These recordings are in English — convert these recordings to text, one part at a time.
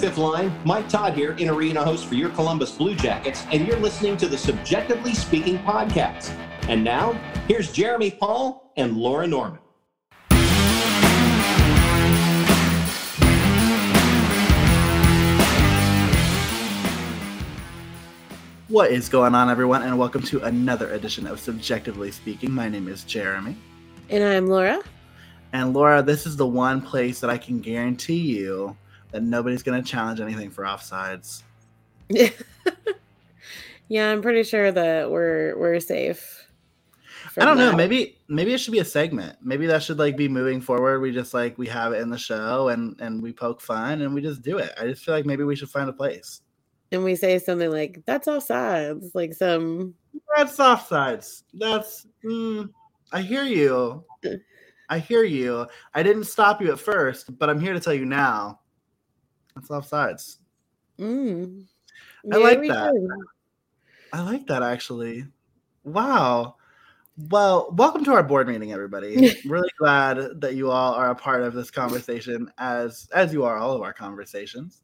fifth line. Mike Todd here, in arena host for your Columbus Blue Jackets, and you're listening to the Subjectively Speaking podcast. And now, here's Jeremy Paul and Laura Norman. What is going on, everyone, and welcome to another edition of Subjectively Speaking. My name is Jeremy. And I'm Laura. And Laura, this is the one place that I can guarantee you that nobody's going to challenge anything for offsides. yeah, yeah, I'm pretty sure that we're we're safe. I don't that. know. Maybe maybe it should be a segment. Maybe that should like be moving forward. We just like we have it in the show and and we poke fun and we just do it. I just feel like maybe we should find a place. And we say something like that's offsides, like some that's offsides. That's mm, I hear you. I hear you. I didn't stop you at first, but I'm here to tell you now. That's offsides. Mm. I like that. I like that actually. Wow. Well, welcome to our board meeting, everybody. really glad that you all are a part of this conversation, as as you are all of our conversations.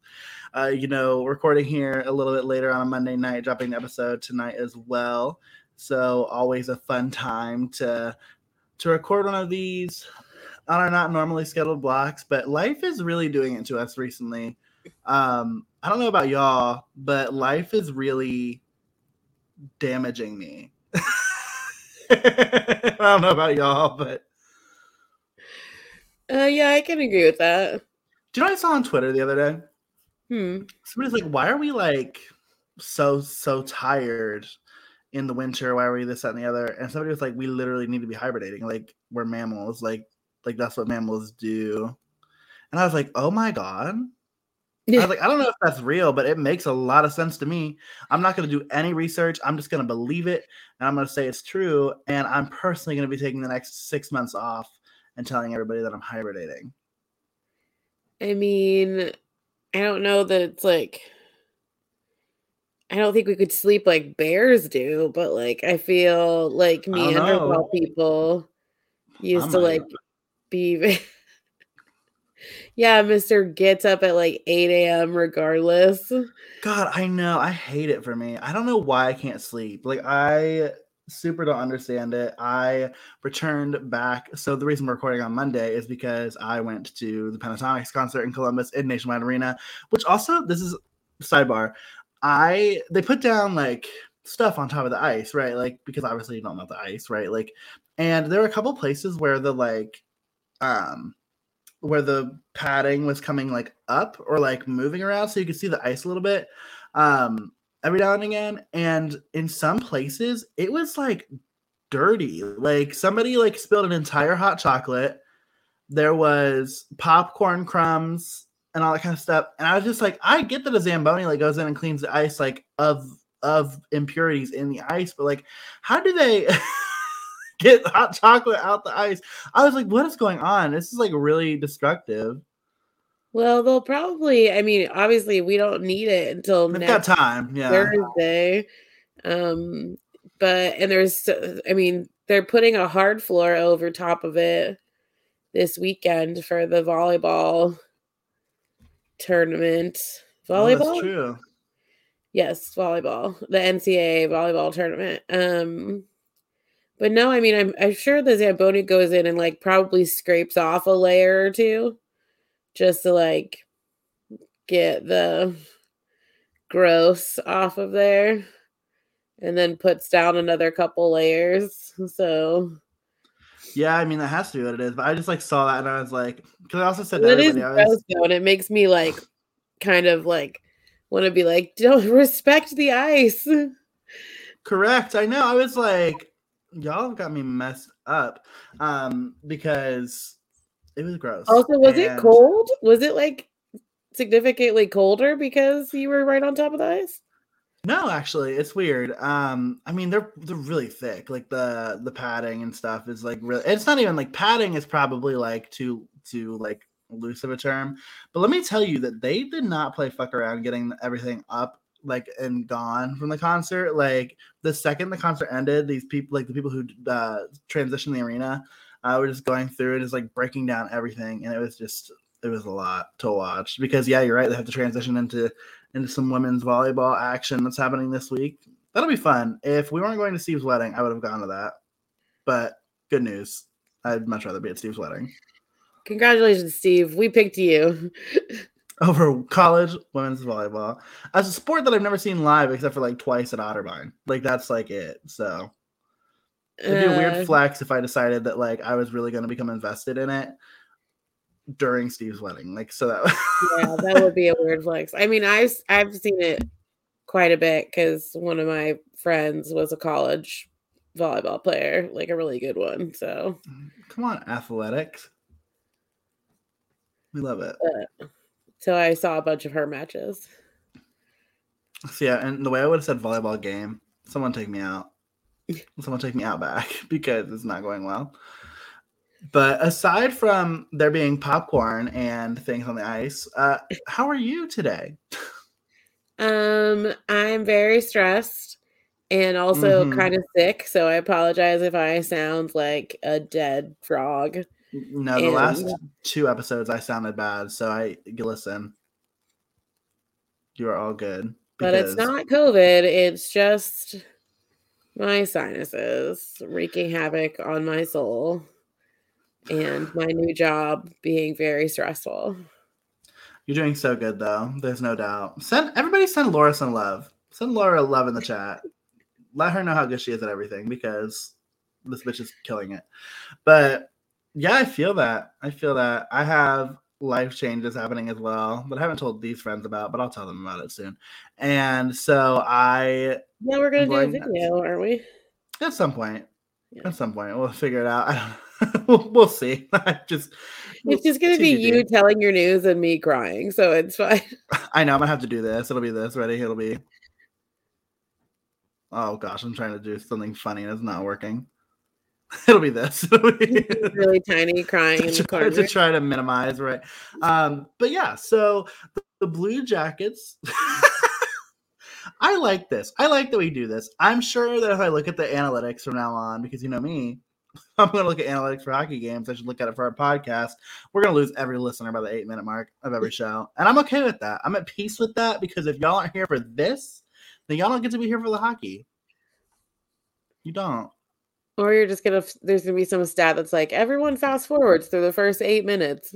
Uh, you know, recording here a little bit later on a Monday night, dropping the episode tonight as well. So always a fun time to to record one of these on our not normally scheduled blocks, but life is really doing it to us recently. Um, I don't know about y'all, but life is really damaging me. I don't know about y'all, but uh, yeah, I can agree with that. Do you know what I saw on Twitter the other day? Hmm. Somebody's like, "Why are we like so so tired in the winter? Why are we this that, and the other?" And somebody was like, "We literally need to be hibernating. Like we're mammals. Like like that's what mammals do." And I was like, "Oh my god." Yeah. I was like, I don't know if that's real, but it makes a lot of sense to me. I'm not going to do any research. I'm just going to believe it and I'm going to say it's true. And I'm personally going to be taking the next six months off and telling everybody that I'm hibernating. I mean, I don't know that it's like, I don't think we could sleep like bears do, but like, I feel like Neanderthal people used to like be. Yeah, Mr. gets up at like 8 a.m. regardless. God, I know. I hate it for me. I don't know why I can't sleep. Like, I super don't understand it. I returned back. So, the reason we're recording on Monday is because I went to the Pentatonix concert in Columbus in Nationwide Arena, which also, this is sidebar. I, they put down like stuff on top of the ice, right? Like, because obviously you don't know the ice, right? Like, and there were a couple places where the like, um, where the padding was coming like up or like moving around so you could see the ice a little bit um every now and again and in some places it was like dirty. Like somebody like spilled an entire hot chocolate. There was popcorn crumbs and all that kind of stuff and i was just like i get that a zamboni like goes in and cleans the ice like of of impurities in the ice but like how do they get hot chocolate out the ice. I was like, what is going on? This is like really destructive. Well, they'll probably, I mean, obviously we don't need it until They've next time, yeah. Thursday. Um, but and there's I mean, they're putting a hard floor over top of it this weekend for the volleyball tournament. Volleyball? Oh, true. Yes, volleyball. The NCAA volleyball tournament. Um but no, I mean, I'm I'm sure the Zamboni goes in and like probably scrapes off a layer or two just to like get the gross off of there and then puts down another couple layers. So yeah, I mean that has to be what it is. But I just like saw that and I was like, because I also said that is gross though, and it makes me like kind of like want to be like, don't respect the ice. Correct. I know. I was like, y'all got me messed up um because it was gross. Also, was and... it cold? Was it like significantly colder because you were right on top of the ice? No, actually, it's weird. Um, I mean, they're they're really thick. Like the the padding and stuff is like really. It's not even like padding is probably like too too like loose of a term. But let me tell you that they did not play fuck around getting everything up like and gone from the concert. Like the second the concert ended, these people, like the people who uh, transitioned the arena, uh, were just going through and just like breaking down everything, and it was just it was a lot to watch because yeah, you're right. They have to transition into into some women's volleyball action that's happening this week. That'll be fun. If we weren't going to Steve's wedding, I would have gone to that. But good news. I'd much rather be at Steve's wedding. Congratulations, Steve. We picked you. Over college women's volleyball as a sport that I've never seen live except for like twice at Otterbein. Like that's like it. So it'd be a weird eh. flex if I decided that like I was really going to become invested in it during Steve's wedding. Like so that yeah, that would be a weird flex. I mean, I've I've seen it quite a bit because one of my friends was a college volleyball player, like a really good one. So mm, come on, athletics. We love it. So I saw a bunch of her matches. So yeah, and the way I would have said volleyball game, someone take me out. Someone take me out back because it's not going well. But aside from there being popcorn and things on the ice, uh, how are you today? Um, I'm very stressed and also Mhm. kind of sick, so I apologize if I sound like a dead frog. No, the last two episodes I sounded bad, so I listen. You are all good. But it's not COVID, it's just my sinuses wreaking havoc on my soul and my new job being very stressful. You're doing so good though. There's no doubt. Send everybody send Laura some love. Send Laura love in the chat. Let her know how good she is at everything because this bitch is killing it. But yeah, I feel that. I feel that. I have life changes happening as well, but I haven't told these friends about, but I'll tell them about it soon. And so I Yeah, we're gonna do a video, aren't we? at some point, Yeah. at some point, we'll figure it out. I don't we'll, we'll see. I just It's just gonna be you telling your news and me crying, so it's fine. I know I'm gonna have to do this. It'll be this. Ready? It'll be. Oh gosh, I'm trying to do something funny and it's not working. It'll be this. It'll be- really tiny crying in to, the try, corner. to try to minimize, right? Um, but yeah, so the, the Blue Jackets. I like this. I like that we do this. I'm sure that if I look at the analytics from now on, because you know me, I'm going to look at analytics for hockey games. I should look at it for our podcast. We're going to lose every listener by the eight minute mark of every show. And I'm okay with that. I'm at peace with that because if y'all aren't here for this, then y'all don't get to be here for the hockey. You don't. Or you're just gonna there's gonna be some stat that's like everyone fast forwards through the first eight minutes.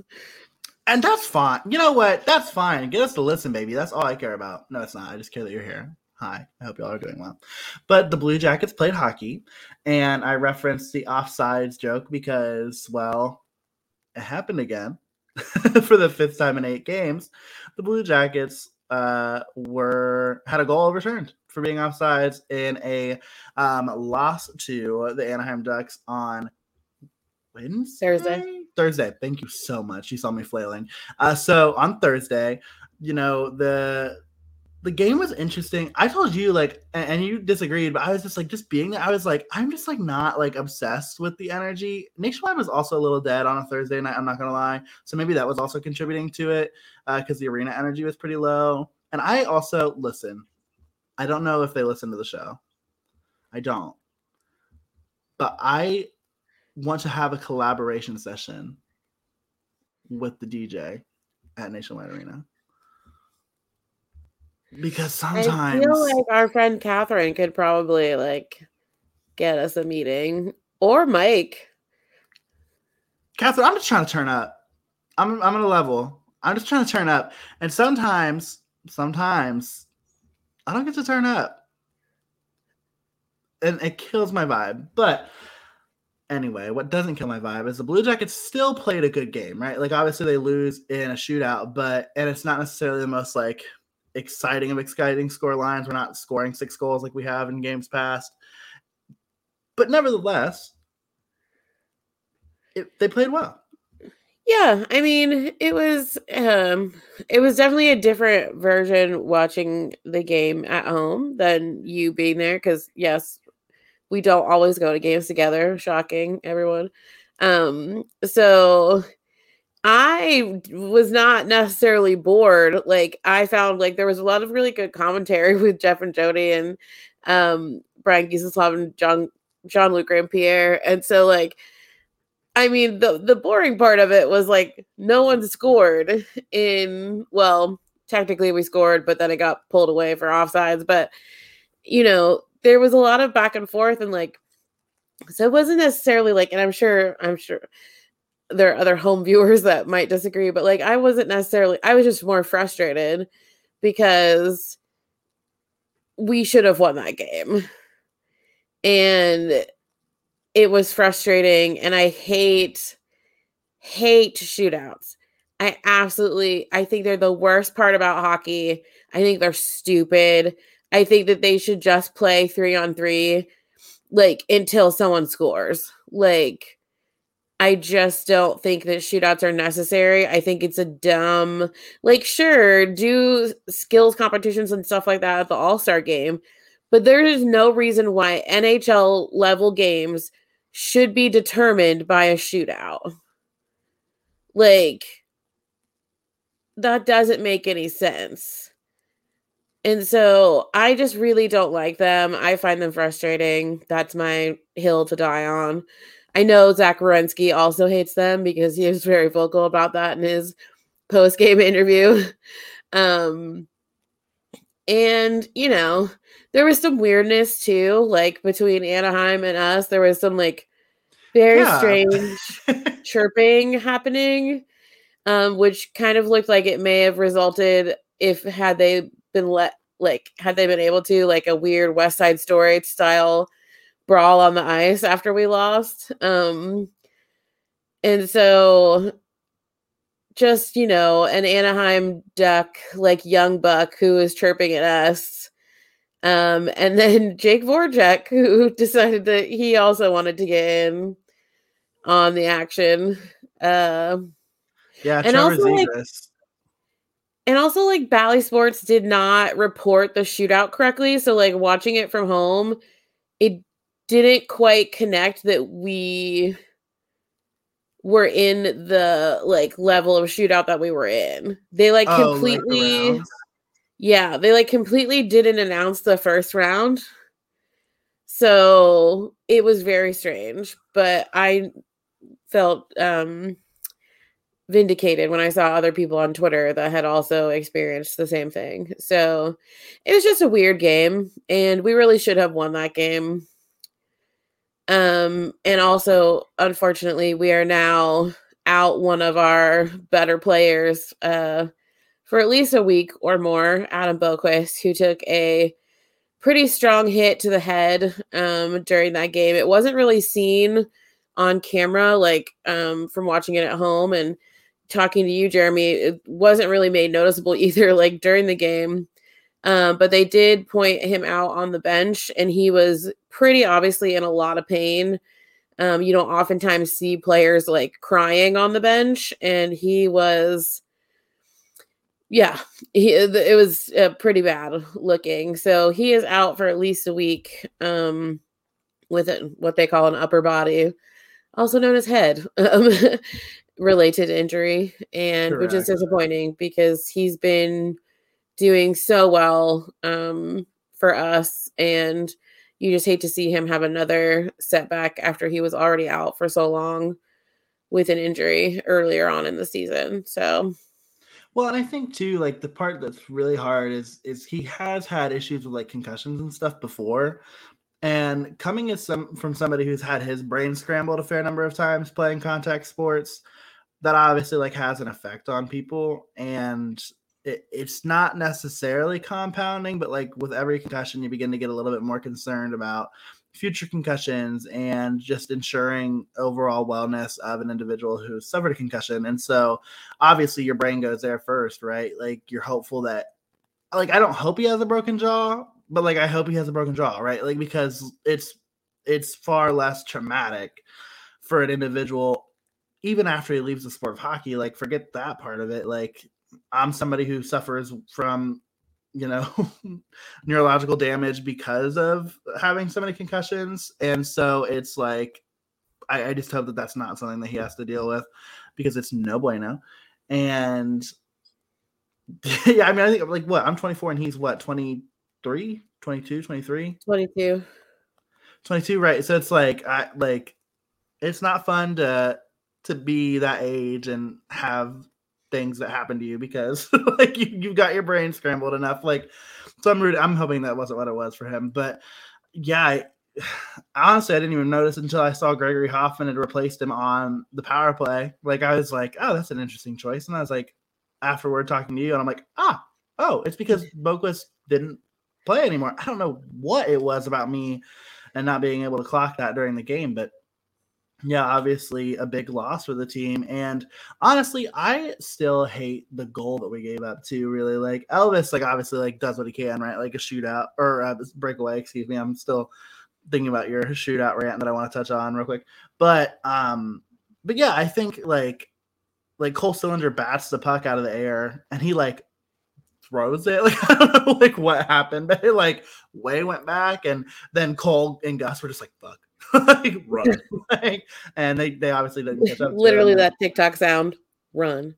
And that's fine. You know what? That's fine. Get us to listen, baby. That's all I care about. No, it's not. I just care that you're here. Hi. I hope y'all are doing well. But the Blue Jackets played hockey, and I referenced the offsides joke because, well, it happened again for the fifth time in eight games. The Blue Jackets uh, were had a goal overturned for being offsides in a um, loss to the Anaheim Ducks on Wednesday. Thursday. Thursday. Thank you so much. You saw me flailing. Uh, so on Thursday, you know the the game was interesting. I told you like, and, and you disagreed, but I was just like, just being there. I was like, I'm just like not like obsessed with the energy. Nationwide was also a little dead on a Thursday night. I'm not gonna lie. So maybe that was also contributing to it because the arena energy was pretty low. And I also listen. I don't know if they listen to the show. I don't. But I want to have a collaboration session with the DJ at Nationwide Arena. Because sometimes I feel like our friend Catherine could probably like get us a meeting. Or Mike. Catherine, I'm just trying to turn up. I'm I'm at a level. I'm just trying to turn up. And sometimes, sometimes I don't get to turn up. And it kills my vibe. But anyway, what doesn't kill my vibe is the Blue Jackets still played a good game, right? Like obviously they lose in a shootout, but and it's not necessarily the most like exciting of exciting score lines. We're not scoring six goals like we have in games past. But nevertheless, it, they played well. Yeah, I mean, it was um it was definitely a different version watching the game at home than you being there cuz yes, we don't always go to games together, shocking everyone. Um so I was not necessarily bored. Like I found like there was a lot of really good commentary with Jeff and Jody and um Brian Giseslav and John John Luke and Pierre. And so like I mean, the the boring part of it was like no one scored in well, technically we scored, but then it got pulled away for offsides. But you know, there was a lot of back and forth and like so it wasn't necessarily like, and I'm sure, I'm sure there are other home viewers that might disagree, but like I wasn't necessarily I was just more frustrated because we should have won that game. And it was frustrating and I hate hate shootouts. I absolutely I think they're the worst part about hockey. I think they're stupid. I think that they should just play 3 on 3 like until someone scores. Like I just don't think that shootouts are necessary. I think it's a dumb, like, sure, do skills competitions and stuff like that at the All Star game, but there is no reason why NHL level games should be determined by a shootout. Like, that doesn't make any sense. And so I just really don't like them. I find them frustrating. That's my hill to die on. I know Zach Werenski also hates them because he was very vocal about that in his post game interview. Um, and you know, there was some weirdness too, like between Anaheim and us. There was some like very yeah. strange chirping happening, um, which kind of looked like it may have resulted if had they been let like had they been able to like a weird West Side Story style brawl on the ice after we lost. Um, and so just, you know, an Anaheim duck, like young buck who was chirping at us. Um, and then Jake Voracek, who decided that he also wanted to get in on the action. Uh, yeah, and also like, and also like Bally Sports did not report the shootout correctly. So like watching it from home, it didn't quite connect that we were in the like level of shootout that we were in. They like oh, completely like Yeah, they like completely didn't announce the first round. So it was very strange, but I felt um vindicated when I saw other people on Twitter that had also experienced the same thing. So it was just a weird game and we really should have won that game. Um, and also, unfortunately, we are now out one of our better players uh, for at least a week or more, Adam Boqvist, who took a pretty strong hit to the head um, during that game. It wasn't really seen on camera, like um, from watching it at home and talking to you, Jeremy. It wasn't really made noticeable either, like during the game. Um, but they did point him out on the bench, and he was pretty obviously in a lot of pain. Um, you don't oftentimes see players like crying on the bench, and he was, yeah, he, it was uh, pretty bad looking. So he is out for at least a week um, with it, what they call an upper body, also known as head. Um, related injury and Correct. which is disappointing because he's been doing so well um, for us. And you just hate to see him have another setback after he was already out for so long with an injury earlier on in the season. So, well, and I think too, like the part that's really hard is is he has had issues with like concussions and stuff before. And coming as some from somebody who's had his brain scrambled a fair number of times playing contact sports, that obviously like has an effect on people. And it, it's not necessarily compounding, but like with every concussion, you begin to get a little bit more concerned about future concussions and just ensuring overall wellness of an individual who suffered a concussion. And so obviously your brain goes there first, right? Like you're hopeful that like I don't hope he has a broken jaw, but like I hope he has a broken jaw, right? Like because it's it's far less traumatic for an individual even after he leaves the sport of hockey, like forget that part of it. Like I'm somebody who suffers from, you know, neurological damage because of having so many concussions. And so it's like, I, I just hope that that's not something that he has to deal with because it's no bueno. And yeah, I mean, I think like what I'm 24 and he's what 23, 22, 23, 22, 22, right? So it's like, I like, it's not fun to to be that age and have things that happen to you because like you, you've got your brain scrambled enough. Like so I'm I'm hoping that wasn't what it was for him. But yeah, I, honestly, I didn't even notice until I saw Gregory Hofmann had replaced him on the power play. Like I was like, oh, that's an interesting choice. And I was like, afterward talking to you, and I'm like, ah, oh, it's because Boqvist didn't play anymore. I don't know what it was about me and not being able to clock that during the game, but yeah, obviously a big loss for the team. And honestly, I still hate the goal that we gave up to really like Elvis, like obviously like does what he can, right? Like a shootout or a breakaway, excuse me. I'm still thinking about your shootout rant that I want to touch on real quick. But um, but yeah, I think like like Cole Sillinger bats the puck out of the air and he like throws it. Like I don't know like what happened, but it like way went back and then Cole and Gus were just like fuck like run. like, and they, they obviously didn't catch up. Literally that TikTok sound. Run.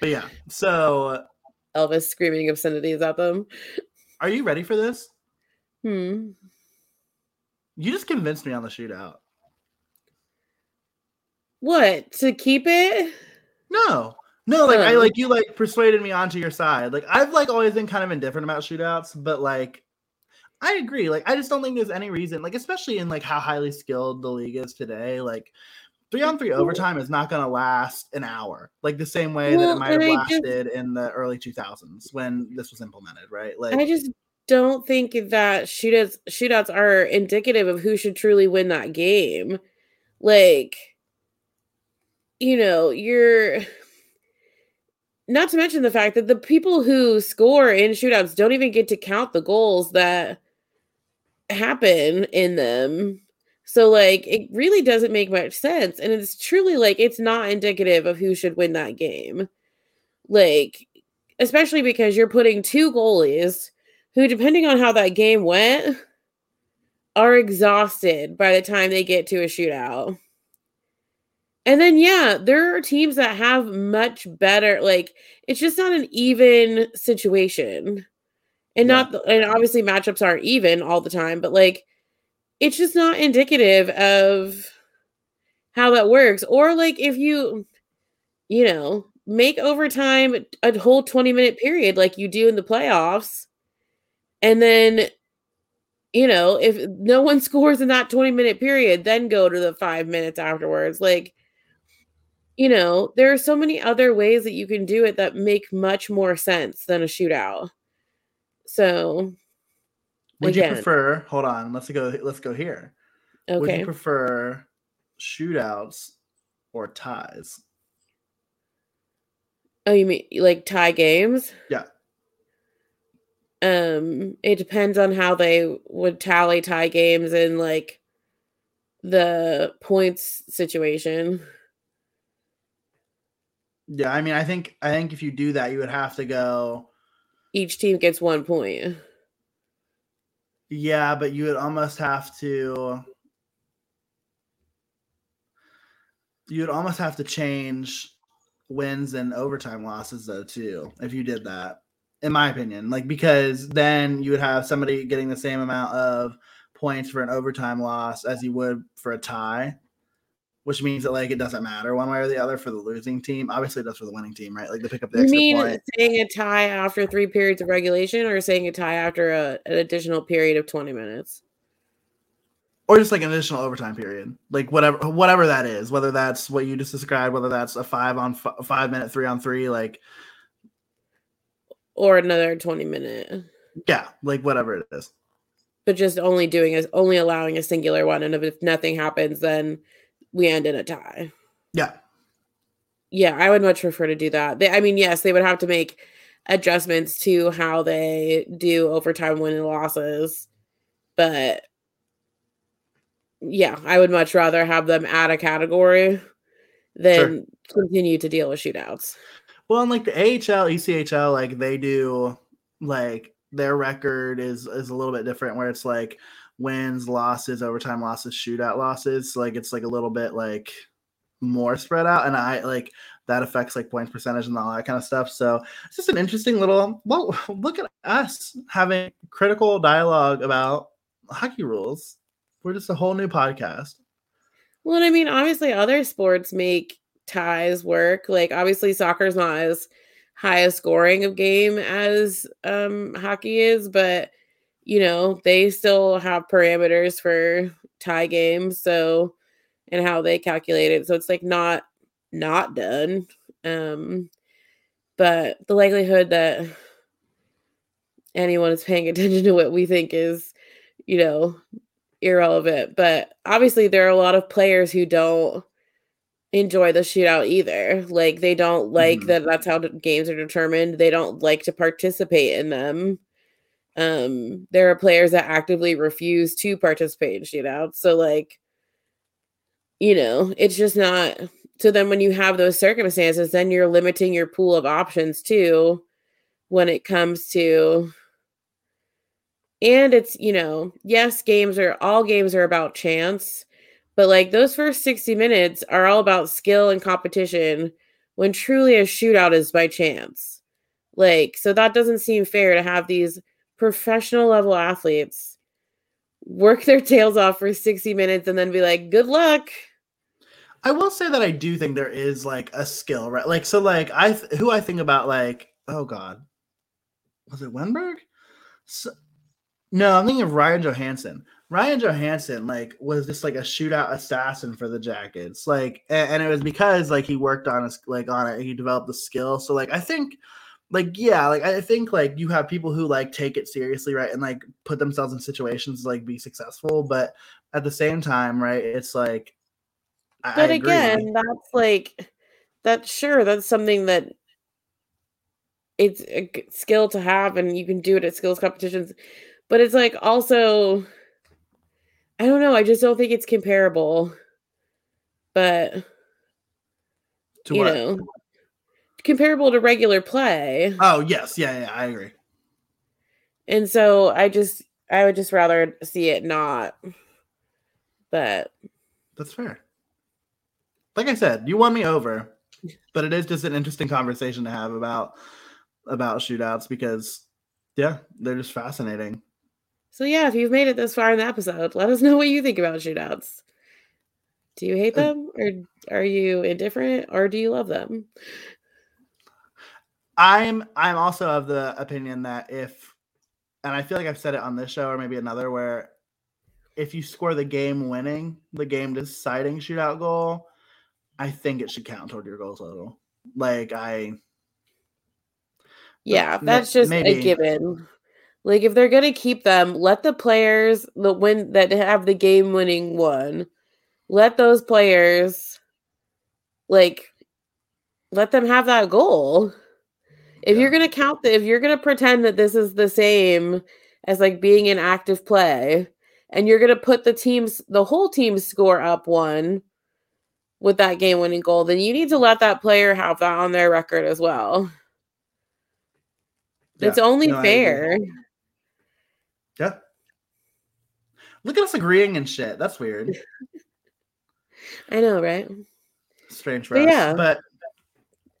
but yeah, so Elvis screaming obscenities at them. Are you ready for this? Hmm. You just convinced me on the shootout. Uh, What? To keep it? No. No, like I like you like persuaded me onto your side. Like I've like always been kind of indifferent about shootouts, but like I agree. Like I just don't think there's any reason, like especially in like how highly skilled the league is today, like three on three overtime is not gonna last an hour, like the same way that it might have I just- lasted in the early 2000s when this was implemented, right? Like I just don't think that shootouts shootouts are indicative of who should truly win that game. Like, you know, you're not to mention the fact that the people who score in shootouts don't even get to count the goals that happen in them. So like it really doesn't make much sense and it's truly like it's not indicative of who should win that game. Like especially because you're putting two goalies who depending on how that game went are exhausted by the time they get to a shootout. And then yeah, there are teams that have much better like it's just not an even situation. And Yeah. not and obviously matchups aren't even all the time, but like it's just not indicative of how that works or like if you you know, make overtime a whole 20 minute period like you do in the playoffs. And then you know, if no one scores in that 20 minute period, then go to the 5 minutes afterwards. Like you know, there are so many other ways that you can do it that make much more sense than a shootout. So, would you prefer hold on, let's go let's go here. Okay. Would you prefer shootouts or ties? Oh, you mean like tie games? Yeah. Um, it depends on how they would tally tie games and like the points situation. Yeah, I mean, I think I think if you do that, you would have to go. Each team gets one point. Yeah, but you would almost have to. You would almost have to change wins and overtime losses though too if you did that in my opinion like because then you would have somebody getting the same amount of points for an overtime loss as you would for a tie which means that like it doesn't matter one way or the other for the losing team obviously it does for the winning team right like they pick up the You mean point saying a tie after three periods of regulation or saying a tie after a, an additional period of 20 minutes? or just like an additional overtime period, like whatever whatever that is, whether that's what you just described, whether that's a five on f- five minute three on three, like Or another 20 minute. yeah, like whatever it is. But just only doing is only allowing a singular one. And if nothing happens, then we end in a tie. Yeah, Yeah, I would much prefer to do that. They, I mean, yes, they would have to make adjustments to how they do overtime win and losses, but yeah, I would much rather have them add a category than continue to deal with shootouts. well, and like the AHL, ECHL, like they do, like their record is is a little bit different, where it's like wins, losses, overtime losses, shootout losses. So, like it's like a little bit like more spread out, and I like that affects like points percentage and all that kind of stuff. So it's just an interesting little. Well, look at us having critical dialogue about hockey rules We're just a whole new podcast. Well, and I mean, obviously, other sports make ties work. Like, obviously, soccer's not as high a scoring of game as um, hockey is, but you know, they still have parameters for tie games. So, and how they calculate it. So it's like not not done. Um, but the likelihood that anyone is paying attention to what we think is, you know, irrelevant. But obviously, there are a lot of players who don't enjoy the shootout either. Like they don't like mm-hmm. that that's how games are determined. They don't like to participate in them. Um, there are players that actively refuse to participate in shootouts. So like, you know, it's just not so then when you have those circumstances, then you're limiting your pool of options too when it comes to and it's, you know, yes, games are all games are about chance, but like those first 60 minutes are all about skill and competition when truly a shootout is by chance. Like, so that doesn't seem fair to have these professional level athletes work their tails off for 60 minutes and then be like, good luck. I will say that I do think there is like a skill, right? Like, so like I, th- who I think about like, oh God, was it Wennberg? So, no, I'm thinking of Ryan Johansen. Ryan Johansen like was just like a shootout assassin for the Jackets. Like and, and, it was because like he worked on his like on it, he developed the skill. So like I think like yeah, like I think like you have people who like take it seriously, right? And like put themselves in situations to, like be successful, but at the same time, right, it's like But I again, that's like that's sure that's something that it's a skill to have and you can do it at skills competitions but it's like also I don't know. I just don't think it's comparable. But to you what? know, comparable to regular play. Oh yes, yeah, yeah, I agree. And so I just I would just rather see it not. But that's fair. Like I said, you won me over, but it is just an interesting conversation to have about about shootouts because yeah, they're just fascinating. So yeah, if you've made it this far in the episode, let us know what you think about shootouts. Do you hate uh, them or are you indifferent or do you love them? I'm I'm also of the opinion that if and I feel like I've said it on this show or maybe another where if you score the game winning, the game deciding shootout goal, I think it should count toward your goal total. Like I Yeah, that's just maybe, a given. Like if they're gonna keep them, let the players the win that have the game winning one, let those players like let them have that goal. If yeah. you're gonna count the, if you're gonna pretend that this is the same as like being in active play, and you're gonna put the teams the whole team score up one with that game winning goal, then you need to let that player have that on their record as well. Yeah. It's only no, fair. Yeah. Look at us agreeing and shit. That's weird. I know, right? Strange for but us. Yeah. But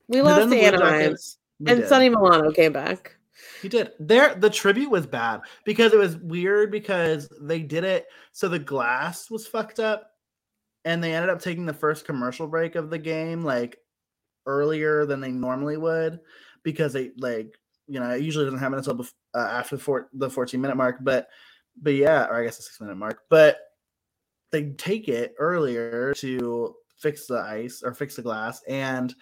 we lost to Anaheim. And did. Sonny Milano came back. He did. There the tribute was bad because it was weird because they did it so the glass was fucked up and they ended up taking the first commercial break of the game like earlier than they normally would because they like you know, it usually doesn't happen until bef- uh, after the, four, the 14 minute mark, but but yeah, or I guess the six minute mark, but they take it earlier to fix the ice or fix the glass, and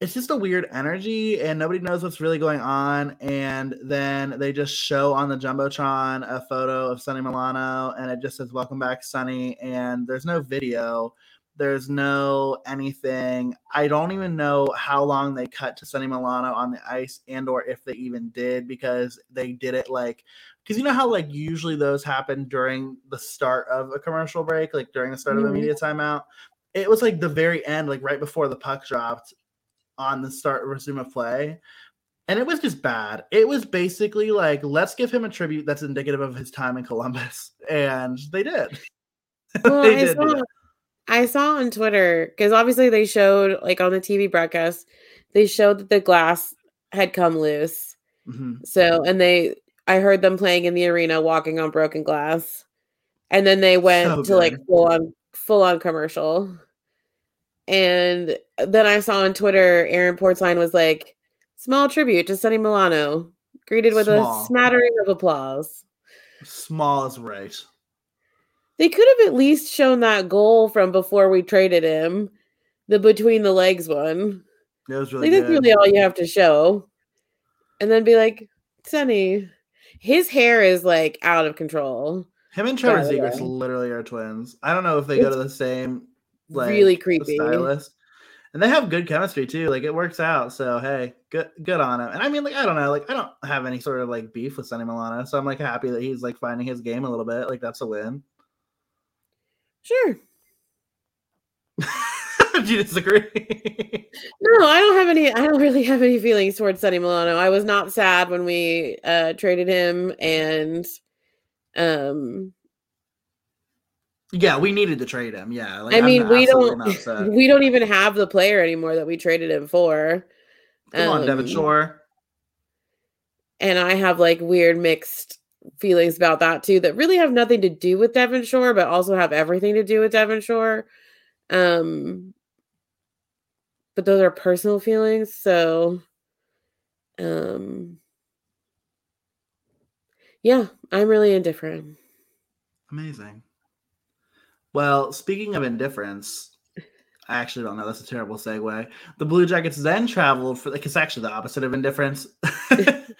it's just a weird energy, and nobody knows what's really going on. And then they just show on the jumbotron a photo of Sonny Milano, and it just says "Welcome back, Sonny," and there's no video there's no anything. I don't even know how long they cut to Sonny Milano on the ice and or if they even did because they did it like because you know how like usually those happen during the start of a commercial break, like during the start mm-hmm. of a media timeout. It was like the very end, like right before the puck dropped on the start resume of play. And it was just bad. It was basically like, let's give him a tribute that's indicative of his time in Columbus. And they did. Well, they did. Saw, I saw on Twitter because obviously they showed like on the TV broadcast, they showed that the glass had come loose. Mm-hmm. So and they I heard them playing in the arena walking on broken glass. and then they went So to like full on full on commercial. And then I saw on Twitter, Aaron Portzline was like, "Small tribute to Sonny Milano, greeted with Small. a smattering of applause." Small is right. They could have at least shown that goal from before we traded him, the between the legs one. It was really Like that's really all you have to show, and then be like, "Sonny, his hair is like out of control, Him and Trevor by the Zegras way. literally are twins. I don't know if they go to the same like really creepy." stylist. And they have good chemistry too. Like it works out. So hey, good good on him. And I mean, like, I don't know, like I don't have any sort of like beef with Sonny Milano. So I'm like happy that he's like finding his game a little bit. Like that's a win. Sure. Do you disagree? No, I don't have any. I don't really have any feelings towards Sonny Milano. I was not sad when we uh traded him, and um, yeah, we needed to trade him. Yeah. Like, I mean, we don't, upset. we don't even have the player anymore that we traded him for. Come on, Devin Um, Shore. and I have like weird mixed feelings about that too that really have nothing to do with Devin Shore, but also have everything to do with Devin Shore. Um, but those are personal feelings, so um, yeah, I'm really indifferent. Amazing. Well, speaking of indifference, I actually don't know. That's a terrible segue. The Blue Jackets then traveled for like it's actually the opposite of indifference.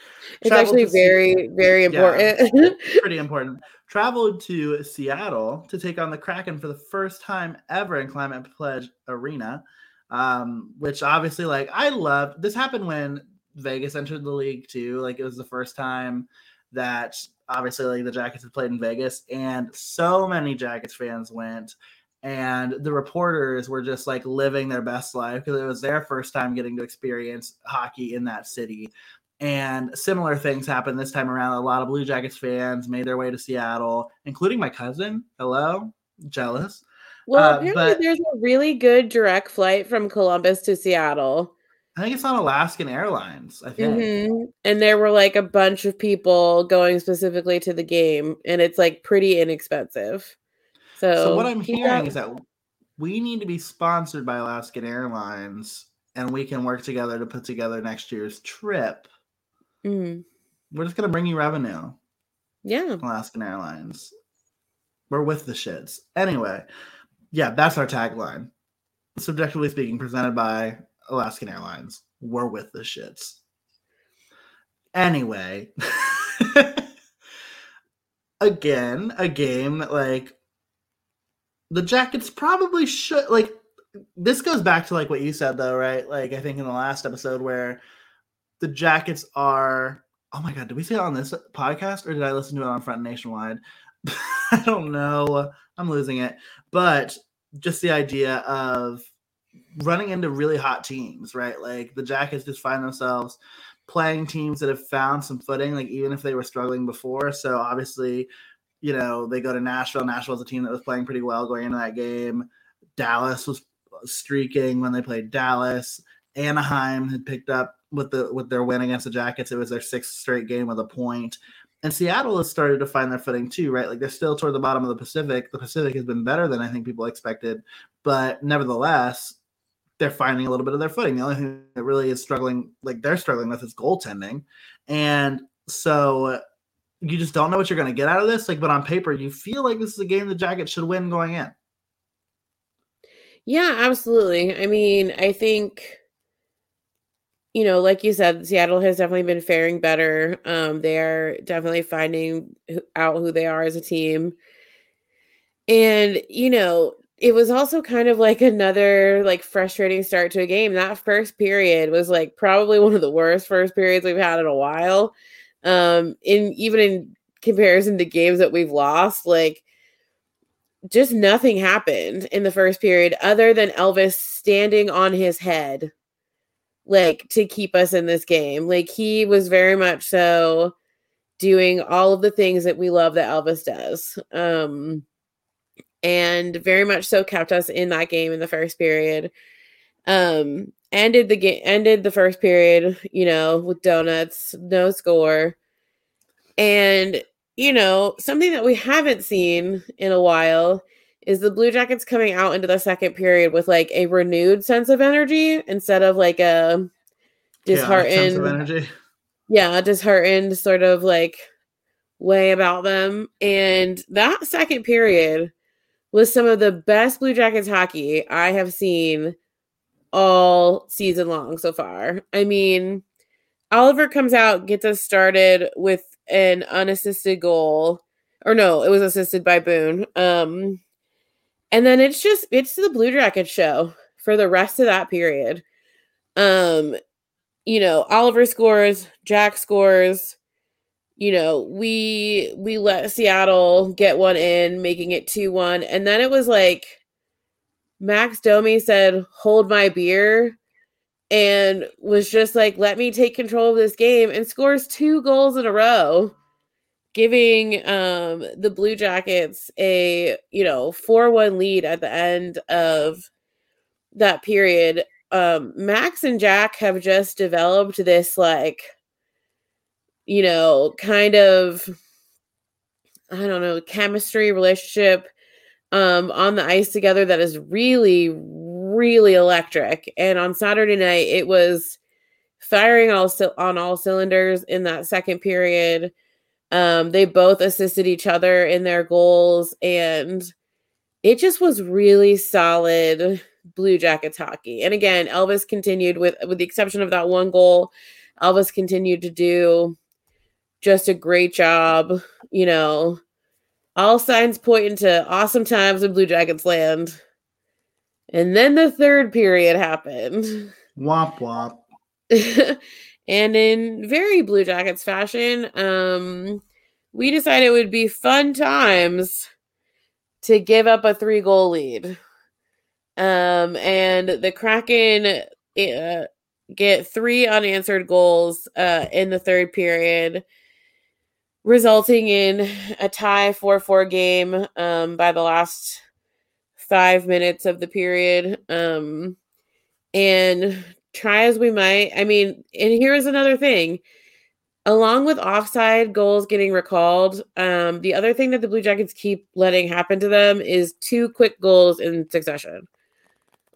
It's actually to Se- very, very important. pretty important. Traveled to Seattle to take on the Kraken for the first time ever in Climate Pledge Arena, um, which obviously, like, I loved. This happened when Vegas entered the league too. Like, it was the first time that obviously, like, the Jackets had played in Vegas, and so many Jackets fans went. And the reporters were just like living their best life because it was their first time getting to experience hockey in that city. And similar things happened this time around. A lot of Blue Jackets fans made their way to Seattle, including my cousin. Hello, jealous. well, Uh, apparently but- there's a really good direct flight from Columbus to Seattle. I think it's on Alaskan Airlines. I think. Mhm. And there were like a bunch of people going specifically to the game, and it's like pretty inexpensive. So, So what I'm hearing is that we need to be sponsored by Alaskan Airlines, and we can work together to put together next year's trip. Mhm. We're just gonna bring you revenue, yeah, Alaskan Airlines. We're with the shits. Anyway, yeah, that's our tagline. Subjectively speaking, presented by Alaskan Airlines. We're with the shits. Anyway, again, a game that like the Jackets probably should like. This goes back to like what you said though, right? Like I think in the last episode where the Jackets are. Oh my god, did we say it on this podcast or did I listen to it on Front Nationwide? I don't know. I'm losing it. But just the idea of running into really hot teams, right? Like the Jackets just find themselves playing teams that have found some footing, like even if they were struggling before. So obviously, you know, they go to Nashville. Nashville's a team that was playing pretty well going into that game. Dallas was streaking when they played Dallas. Anaheim had picked up with the with their win against the Jackets. It was their sixth straight game with a point. And Seattle has started to find their footing too, right? Like they're still toward the bottom of the Pacific. The Pacific has been better than I think people expected, but nevertheless, they're finding a little bit of their footing. The only thing that really is struggling, like they're struggling with, is goaltending. And so you just don't know what you're going to get out of this. Like, but on paper, you feel like this is a game the Jackets should win going in. yeah, absolutely. I mean, I think you know, like you said, Seattle has definitely been faring better. Um, they are definitely finding out who they are as a team. And, you know, it was also kind of like another like frustrating start to a game. That first period was like probably one of the worst first periods we've had in a while. Um, in even in comparison to games that we've lost, like just nothing happened in the first period other than Elvis standing on his head like to keep us in this game. Like he was very much so doing all of the things that we love that Elvis does. Um and very much so kept us in that game in the first period. Um ended the game ended the first period, you know, with donuts, no score. And you know, something that we haven't seen in a while is the Blue Jackets coming out into the second period with like a renewed sense of energy instead of like a disheartened yeah, energy. Yeah, disheartened sort of like way about them. And that second period was some of the best Blue Jackets hockey I have seen all season long so far. I mean, Oliver comes out, gets us started with an unassisted goal. Or no, it was assisted by Boone. Um and then it's just it's the Blue Jackets show for the rest of that period. Um you know, Oliver scores, Jack scores, you know, we we let Seattle get one in, making it 2-1. And then it was like Max Domi said, "Hold my beer." And was just like, let me take control of this game and scores two goals in a row, giving um the Blue Jackets a, you know, 4-1 lead at the end of that period. Um Max and Jack have just developed this like you know, kind of I don't know, chemistry relationship um on the ice together that is really really electric. And on Saturday night it was firing all on all cylinders in that second period. Um they both assisted each other in their goals and it just was really solid Blue Jackets hockey. And again, Elvis continued with with the exception of that one goal, Elvis continued to do just a great job. You know, all signs pointing to awesome times in Blue Jackets land. And then the third period happened. Womp womp. and in very Blue Jackets fashion, um, we decided it would be fun times to give up a three goal lead. Um, and the Kraken uh, get three unanswered goals uh, in the third period resulting in a tie 4-4 game um, by the last five minutes of the period. Um, and try as we might, I mean, and here's another thing. Along with offside goals getting recalled, um, the other thing that the Blue Jackets keep letting happen to them is two quick goals in succession.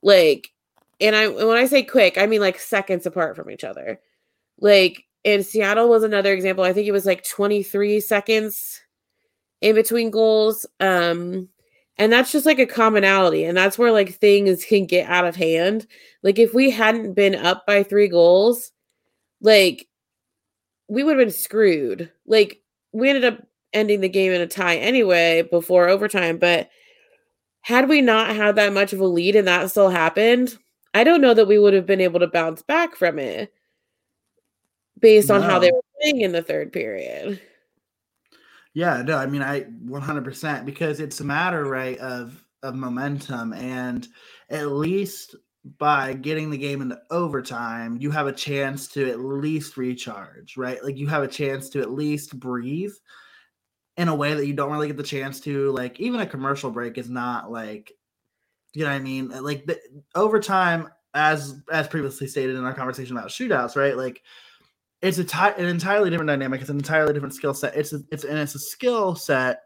Like, and I when I say quick, I mean like seconds apart from each other. Like and Seattle was another example. I think it was like 23 seconds in between goals. Um, and that's just like a commonality. And that's where like things can get out of hand. Like if we hadn't been up by three goals, like we would have been screwed. Like we ended up ending the game in a tie anyway before overtime. But had we not had that much of a lead and that still happened, I don't know that we would have been able to bounce back from it based on how they were playing in the third period. Yeah, no, I mean I 100% because it's a matter right of of momentum and at least by getting the game into overtime, you have a chance to at least recharge, right? Like you have a chance to at least breathe in a way that you don't really get the chance to. Like even a commercial break is not like, you know what I mean? Like the overtime, as as previously stated in our conversation about shootouts, right? Like it's a ty- an entirely different dynamic. It's an entirely different skill set. It's a, it's and it's a skill set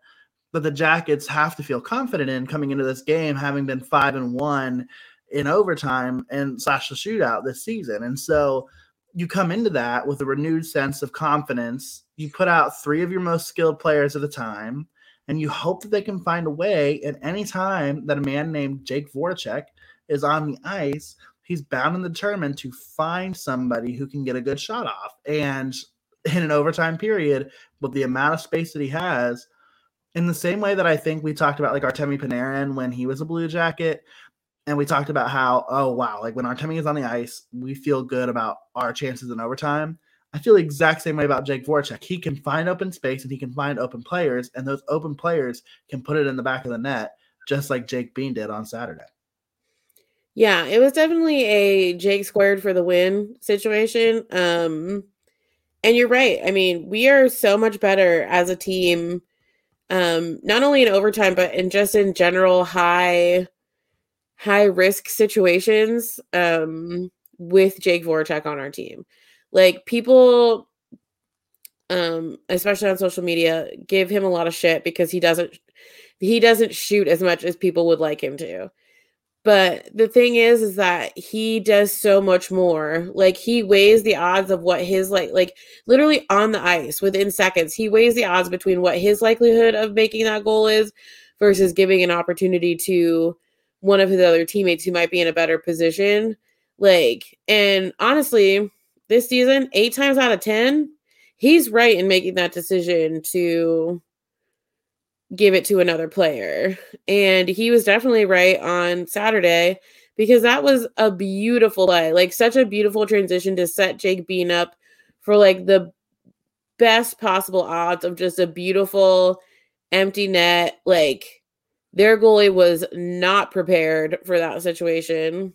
that the Jackets have to feel confident in coming into this game, having been five and one in overtime and slash the shootout this season. And so you come into that with a renewed sense of confidence. You put out three of your most skilled players at the time, and you hope that they can find a way at any time that a man named Jake Voracek is on the ice he's bound and determined to find somebody who can get a good shot off. And in an overtime period, with the amount of space that he has, in the same way that I think we talked about like Artemi Panarin when he was a Blue Jacket, and we talked about how oh wow, like when Artemi is on the ice, we feel good about our chances in overtime. I feel the exact same way about Jake Voracek. He can find open space and he can find open players, and those open players can put it in the back of the net, just like Jake Bean did on Saturday. Yeah, it was definitely a Jake squared for the win situation. Um and you're right. I mean, we are so much better as a team um not only in overtime but in just in general high high risk situations um with Jake Voracek on our team. Like people um, especially on social media, give him a lot of shit because he doesn't he doesn't shoot as much as people would like him to. But the thing is, is that he does so much more. Like he weighs the odds of what his like, like literally on the ice within seconds. He weighs the odds between what his likelihood of making that goal is versus giving an opportunity to one of his other teammates who might be in a better position. Like, and honestly, this season, eight times out of ten, he's right in making that decision to give it to another player. And he was definitely right on Saturday because that was a beautiful play, like such a beautiful transition to set Jake Bean up for like the best possible odds of just a beautiful empty net. Like their goalie was not prepared for that situation.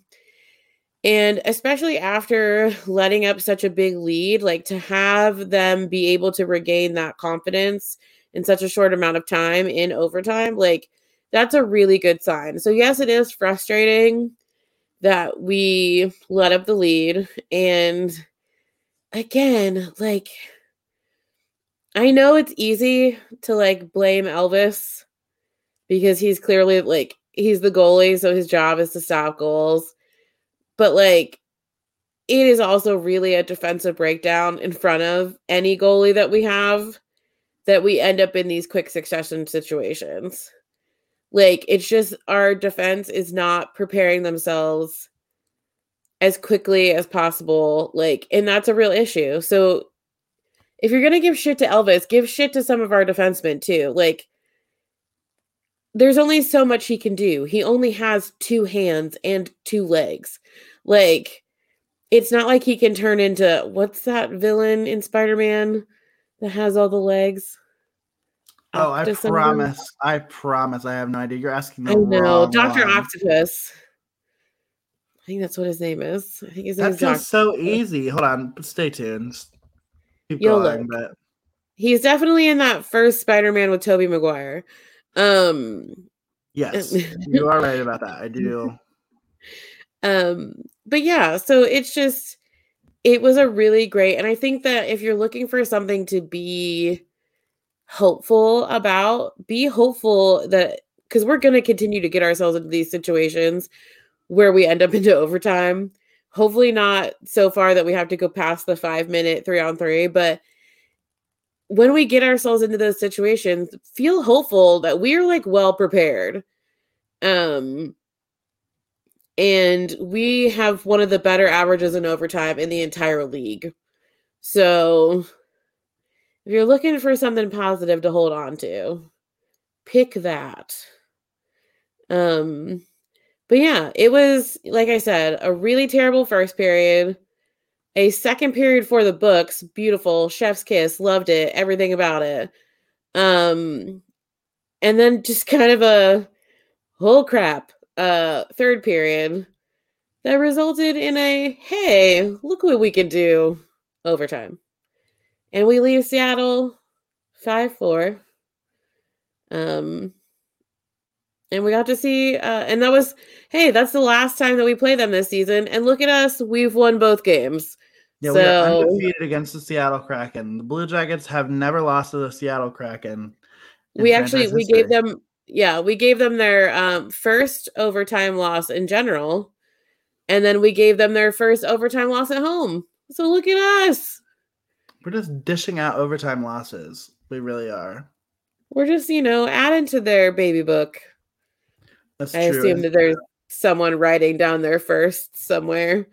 And especially after letting up such a big lead, like to have them be able to regain that confidence in such a short amount of time in overtime, like that's a really good sign. So, yes, it is frustrating that we let up the lead. And again, like, I know it's easy to like blame Elvis because he's clearly like, he's the goalie, so his job is to stop goals. But like, it is also really a defensive breakdown in front of any goalie that we have that we end up in these quick succession situations. Like it's just our defense is not preparing themselves as quickly as possible. Like, and that's a real issue. So if you're gonna give shit to Elvis, give shit to some of our defensemen too. Like there's only so much he can do. He only has two hands and two legs. Like it's not like he can turn into what's that villain in Spider-Man? That has all the legs? Oh, I promise. I promise. I have no idea. You're asking. the I know, Doctor Octopus. I think that's what his name is. I think his name that's is so easy. Hold on, stay tuned. Keep You'll going, look. but he's definitely in that first Spider-Man with Tobey Maguire. Um, yes, you are right about that. I do. Um, but yeah, so it's just it was a really great and i think that if you're looking for something to be hopeful about be hopeful that because we're going to continue to get ourselves into these situations where we end up into overtime. Hopefully not so far that we have to go past the five minute three on three but when we get ourselves into those situations feel hopeful that we're like well prepared. Um and we have one of the better averages in overtime in the entire league. So if you're looking for something positive to hold on to, pick that. Um but yeah, it was like I said, a really terrible first period. A second period for the books, beautiful, chef's kiss, loved it, everything about it. Um and then just kind of a whole crap uh third period that resulted in a hey, look what we can do overtime. And we leave Seattle 5-4. Um and we got to see uh and that was hey, that's the last time that we play them this season and look at us, we've won both games. Yeah, so, we are undefeated against the Seattle Kraken. The Blue Jackets have never lost to the Seattle Kraken. We actually we gave them yeah, we gave them their um, first overtime loss in general, and then we gave them their first overtime loss at home. So look at us. We're just dishing out overtime losses. We really are. We're just, you know, adding to their baby book. That's I true. assume that there's someone writing down their first somewhere.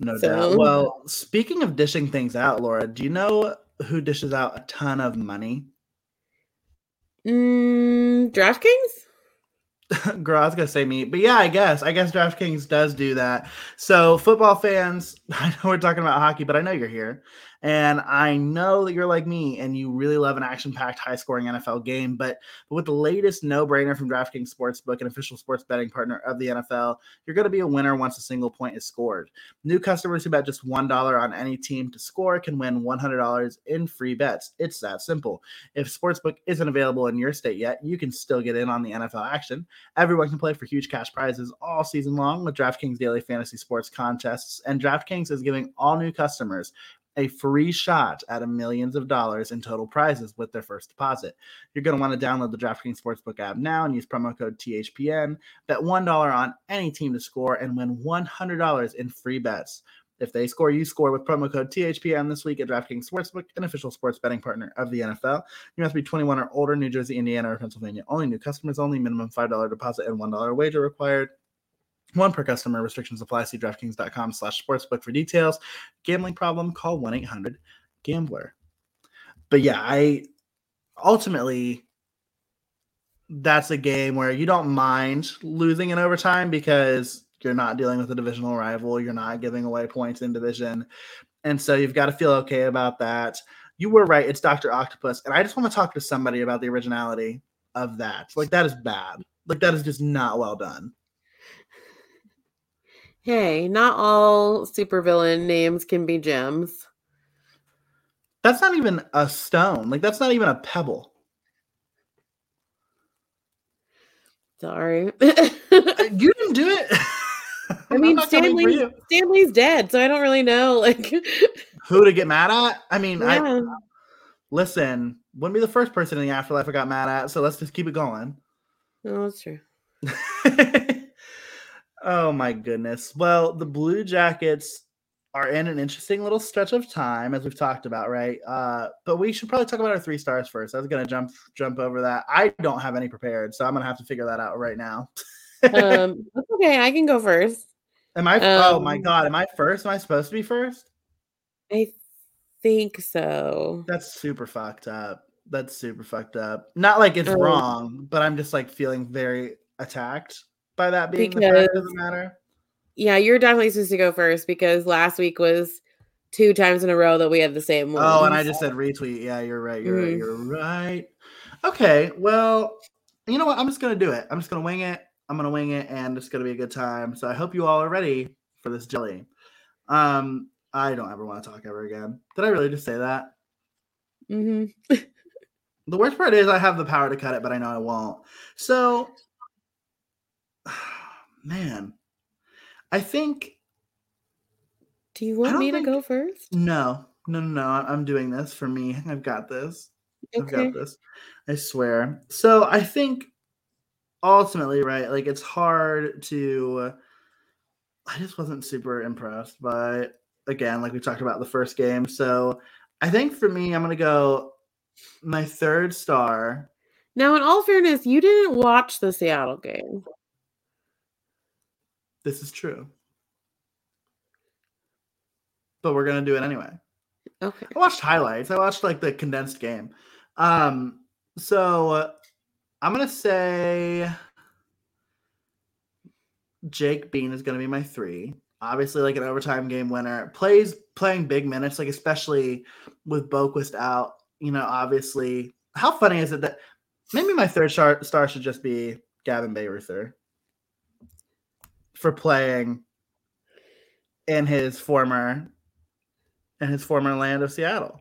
No so. doubt. Well, speaking of dishing things out, Laura, do you know who dishes out a ton of money? Mm, DraftKings? Girl, I was gonna say me, but yeah, I guess I guess DraftKings does do that. So, football fans, I know we're talking about hockey, but I know you're here. And I know that you're like me and you really love an action packed, high scoring NFL game. But, but with the latest no brainer from DraftKings Sportsbook, an official sports betting partner of the NFL, you're going to be a winner once a single point is scored. New customers who bet just $1 on any team to score can win $100 in free bets. It's that simple. If Sportsbook isn't available in your state yet, you can still get in on the NFL action. Everyone can play for huge cash prizes all season long with DraftKings daily fantasy sports contests. And DraftKings is giving all new customers a free shot at a millions of dollars in total prizes with their first deposit. You're going to want to download the DraftKings Sportsbook app now and use promo code THPN. Bet $1 on any team to score and win $100 in free bets. If they score, you score with promo code THPN this week at DraftKings Sportsbook, an official sports betting partner of the NFL. You must be 21 or older, New Jersey, Indiana, or Pennsylvania. Only new customers only. Minimum $5 deposit and $1 wager required. One per customer. Restrictions apply. See DraftKings.com slash sportsbook for details. Gambling problem? Call 1-800-GAMBLER. But yeah, I ultimately that's a game where you don't mind losing in overtime because you're not dealing with a divisional rival. You're not giving away points in division. And so you've got to feel okay about that. You were right. It's Dr. Octopus. And I just want to talk to somebody about the originality of that. Like, that is bad. Like, that is just not well done. Hey, not all supervillain names can be gems. That's not even a stone. Like, that's not even a pebble. Sorry. Uh, you didn't do it. I mean, Stan Lee, Stanley's dead, so I don't really know like who to get mad at. I mean, yeah. I listen. Wouldn't be the first person in the afterlife I got mad at, so let's just keep it going. No, that's true. Oh my goodness. Well, the Blue Jackets are in an interesting little stretch of time, as we've talked about, right? Uh, but we should probably talk about our three stars first. I was gonna jump jump over that. I don't have any prepared, so I'm gonna have to figure that out right now. um, okay, I can go first. Am I? Um, oh my god, am I first? Am I supposed to be first? I think so. That's super fucked up. That's super fucked up. Not like it's um, wrong, but I'm just like feeling very attacked by that being because, the fact of the matter. Yeah, you're definitely supposed to go first because last week was two times in a row that we had the same one. Oh, and I just said retweet. Yeah, you're right. You're mm-hmm. right. You're right. Okay, well, you know what? I'm just gonna do it. I'm just gonna wing it. I'm gonna wing it, and it's gonna be a good time. So I hope you all are ready for this jelly. Um, I don't ever want to talk ever again. Did I really just say that? Mm-hmm. the worst part is I have the power to cut it, but I know I won't. So, man, I think. Do you want me think, to go first? No, no, no, no. I'm doing this for me. I've got this. Okay. I've got this. I swear. So I think ultimately, right, like it's hard to. I just wasn't super impressed by again, like we talked about the first game. So I think for me, I'm gonna go my third star. Now, in all fairness, you didn't watch the Seattle game. This is true. But we're gonna do it anyway. Okay. I watched highlights. I watched like the condensed game. Um, so I'm gonna say Jake Bean is gonna be my three. Obviously, like an overtime game winner. Plays playing big minutes, like especially with Boqvist out. You know, obviously, how funny is it that maybe my third star, star should just be Gavin Bayreuther for playing in his former in his former land of Seattle.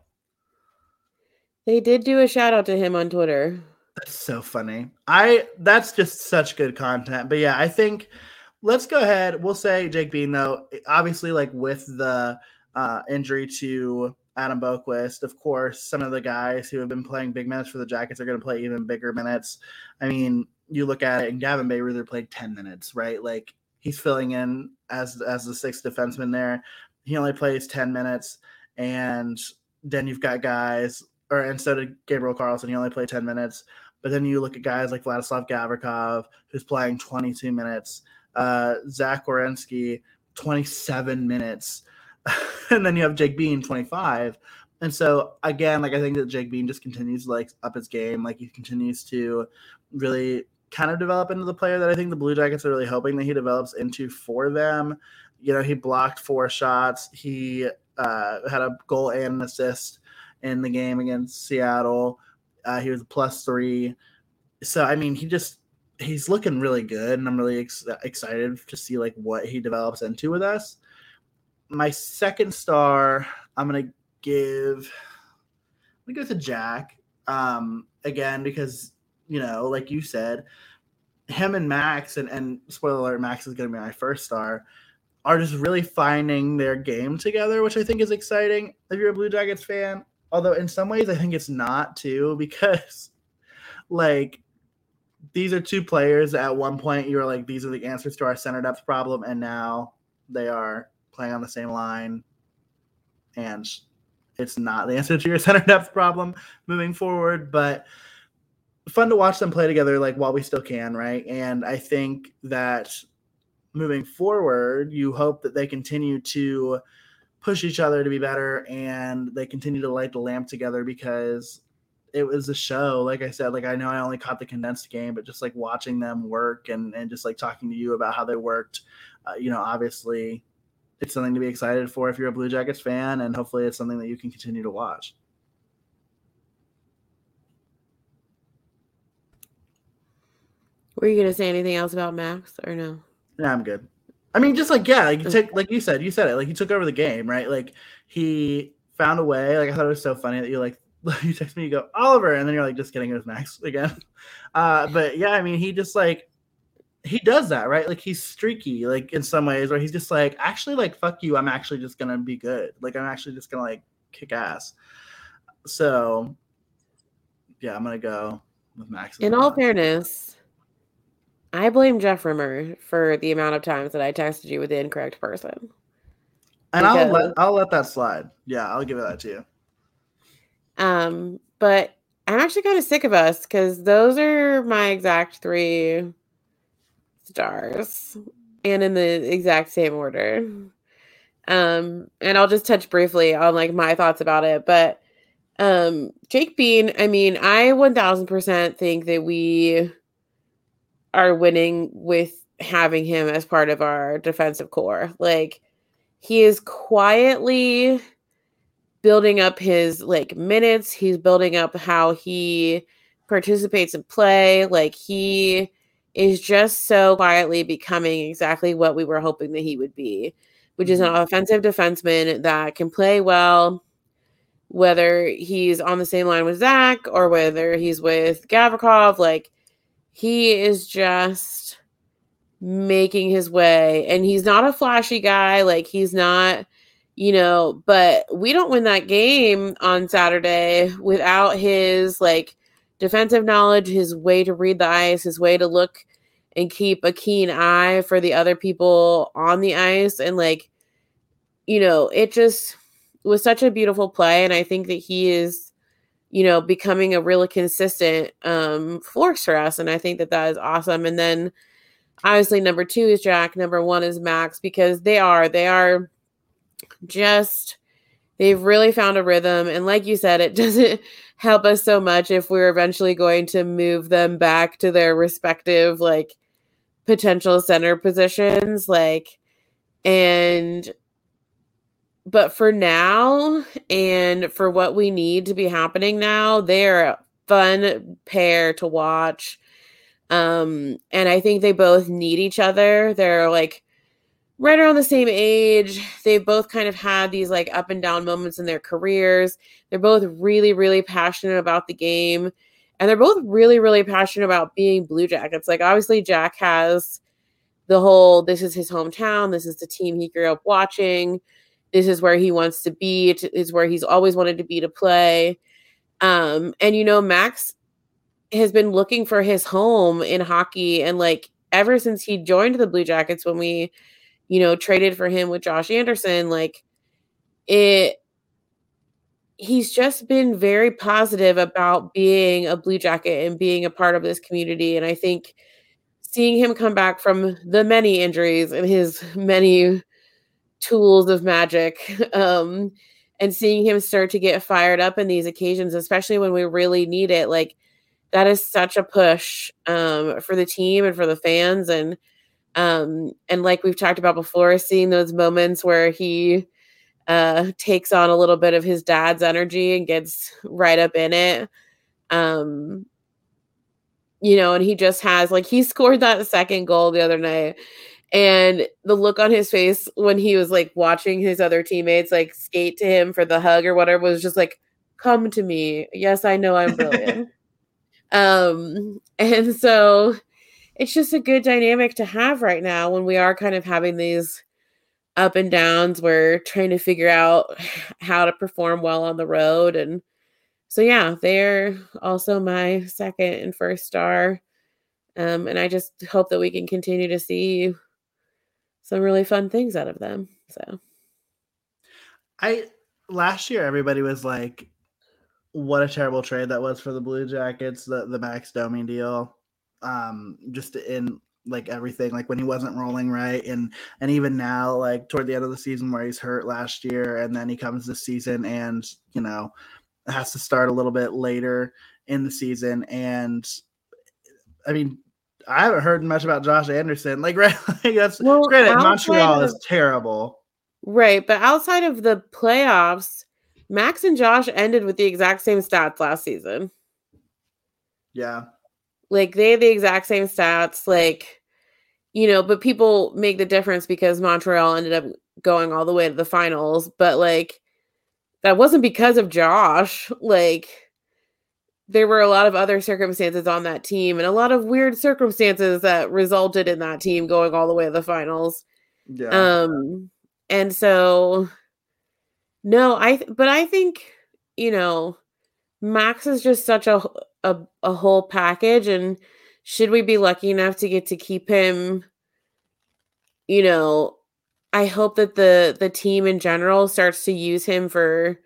They did do a shout out to him on Twitter. That's so funny. I that's just such good content. But yeah, I think let's go ahead. We'll say Jake Bean though. Obviously, like with the uh, injury to Adam Boqvist, of course, some of the guys who have been playing big minutes for the Jackets are going to play even bigger minutes. I mean, you look at it, and Gavin Bayreuther played ten minutes, right? Like he's filling in as as the sixth defenseman there. He only plays ten minutes, and then you've got guys, or instead of Gabriel Carlsson. he only played ten minutes. But then you look at guys like Vladislav Gavrikov, who's playing 22 minutes, uh, Zach Werenski, 27 minutes, and then you have Jake Bean, 25. And so again, like I think that Jake Bean just continues like up his game, like he continues to really kind of develop into the player that I think the Blue Jackets are really hoping that he develops into for them. You know, he blocked four shots. He uh, had a goal and an assist in the game against Seattle. Uh, he was plus three. So I mean, he just he's looking really good, and I'm really ex- excited to see like what he develops into with us. My second star, I'm gonna give. I'm gonna go to Jack um, again because you know, like you said, him and Max, and and spoiler alert, Max is gonna be my first star. are just really finding their game together, which I think is exciting if you're a Blue Jackets fan. Although in some ways I think it's not too because like these are two players at one point you were like these are the answers to our center depth problem and now they are playing on the same line and it's not the answer to your center depth problem moving forward but fun to watch them play together like while we still can right? And i think that moving forward you hope that they continue to push each other to be better and they continue to light the lamp together because it was a show. Like i said like i know i only caught the condensed game but just like watching them work and and just like talking to you about how they worked uh, you know obviously it's something to be excited for if you're a blue jackets fan and hopefully it's something that you can continue to watch were you gonna say anything else about max or no yeah i'm good i mean just like yeah like you take like you said you said it like he took over the game right like he found a way like i thought it was so funny that you like you text me, you go Oliver, and then you're like, just kidding, it was Max again. Uh, but yeah, I mean, he just like he does that, right? Like he's streaky, like in some ways, where he's just like, actually, like fuck you, I'm actually just gonna be good. Like I'm actually just gonna like kick ass. So yeah, I'm gonna go with Max. In all fairness, I blame Jeff Rimer for the amount of times that I texted you with the incorrect person. And because... I'll let I'll let that slide. Yeah, I'll give that to you. Um, but I'm actually kind of sick of us because those are my exact three stars and in the exact same order. Um, and I'll just touch briefly on like my thoughts about it. But um, Jake Bean, I mean, I 1000% think that we are winning with having him as part of our defensive core. Like, he is quietly building up his like minutes. He's building up how he participates in play. Like he is just so quietly becoming exactly what we were hoping that he would be, which is an mm-hmm. offensive defenseman that can play well, whether he's on the same line with Zach or whether he's with Gavrikov. Like he is just making his way, and he's not a flashy guy. Like he's not you know, but we don't win that game on Saturday without his like defensive knowledge, his way to read the ice, his way to look and keep a keen eye for the other people on the ice. And like, you know, it just was such a beautiful play. And I think that he is, you know, becoming a really consistent um, force for us. And I think that that is awesome. And then obviously, number two is Jack, number one is Max, because they are, they are just they've really found a rhythm and like you said it doesn't help us so much if we're eventually going to move them back to their respective like potential center positions like and but for now and for what we need to be happening now they're a fun pair to watch um and i think they both need each other they're like right around the same age. They've both kind of had these like up and down moments in their careers. They're both really, really passionate about the game. And they're both really, really passionate about being Blue Jackets. Like, obviously, Jack has the whole this is his hometown, this is the team he grew up watching, this is where he wants to be, it is where he's always wanted to be to play. Um, and you know, Max has been looking for his home in hockey and like ever since he joined the Blue Jackets when we you know, traded for him with Josh Anderson, like it he's just been very positive about being a blue jacket and being a part of this community and I think seeing him come back from the many injuries and his many tools of magic um and seeing him start to get fired up in these occasions especially when we really need it like that is such a push um for the team and for the fans and um, and like we've talked about before, seeing those moments where he uh, takes on a little bit of his dad's energy and gets right up in it. Um, you know, and he just has like he scored that second goal the other night. And the look on his face when he was like watching his other teammates like skate to him for the hug or whatever was just like, come to me. Yes, I know I'm brilliant. um, and so it's just a good dynamic to have right now when we are kind of having these up and downs. We're trying to figure out how to perform well on the road. And so, yeah, they're also my second and first star. Um, and I just hope that we can continue to see some really fun things out of them. So, I last year everybody was like, "What a terrible trade that was for the Blue Jackets." The the Max Domi deal, um, just in like everything, like when he wasn't rolling right, and and even now, like toward the end of the season where he's hurt last year, and then he comes this season and you know has to start a little bit later in the season, and I mean I haven't heard much about Josh Anderson. Like, right? Like that's well, granted, Montreal of, is terrible. Right. But outside of the playoffs, Max and Josh ended with the exact same stats last season. Yeah. Like they had the exact same stats. Like, you know, but people make the difference because Montreal ended up going all the way to the finals. But like, that wasn't because of Josh. Like, there were a lot of other circumstances on that team and a lot of weird circumstances that resulted in that team going all the way to the finals. Yeah. Um and so no, I th- but I think, you know, Max is just such a a, a whole package and should we be lucky enough to get to keep him you know, I hope that the the team in general starts to use him for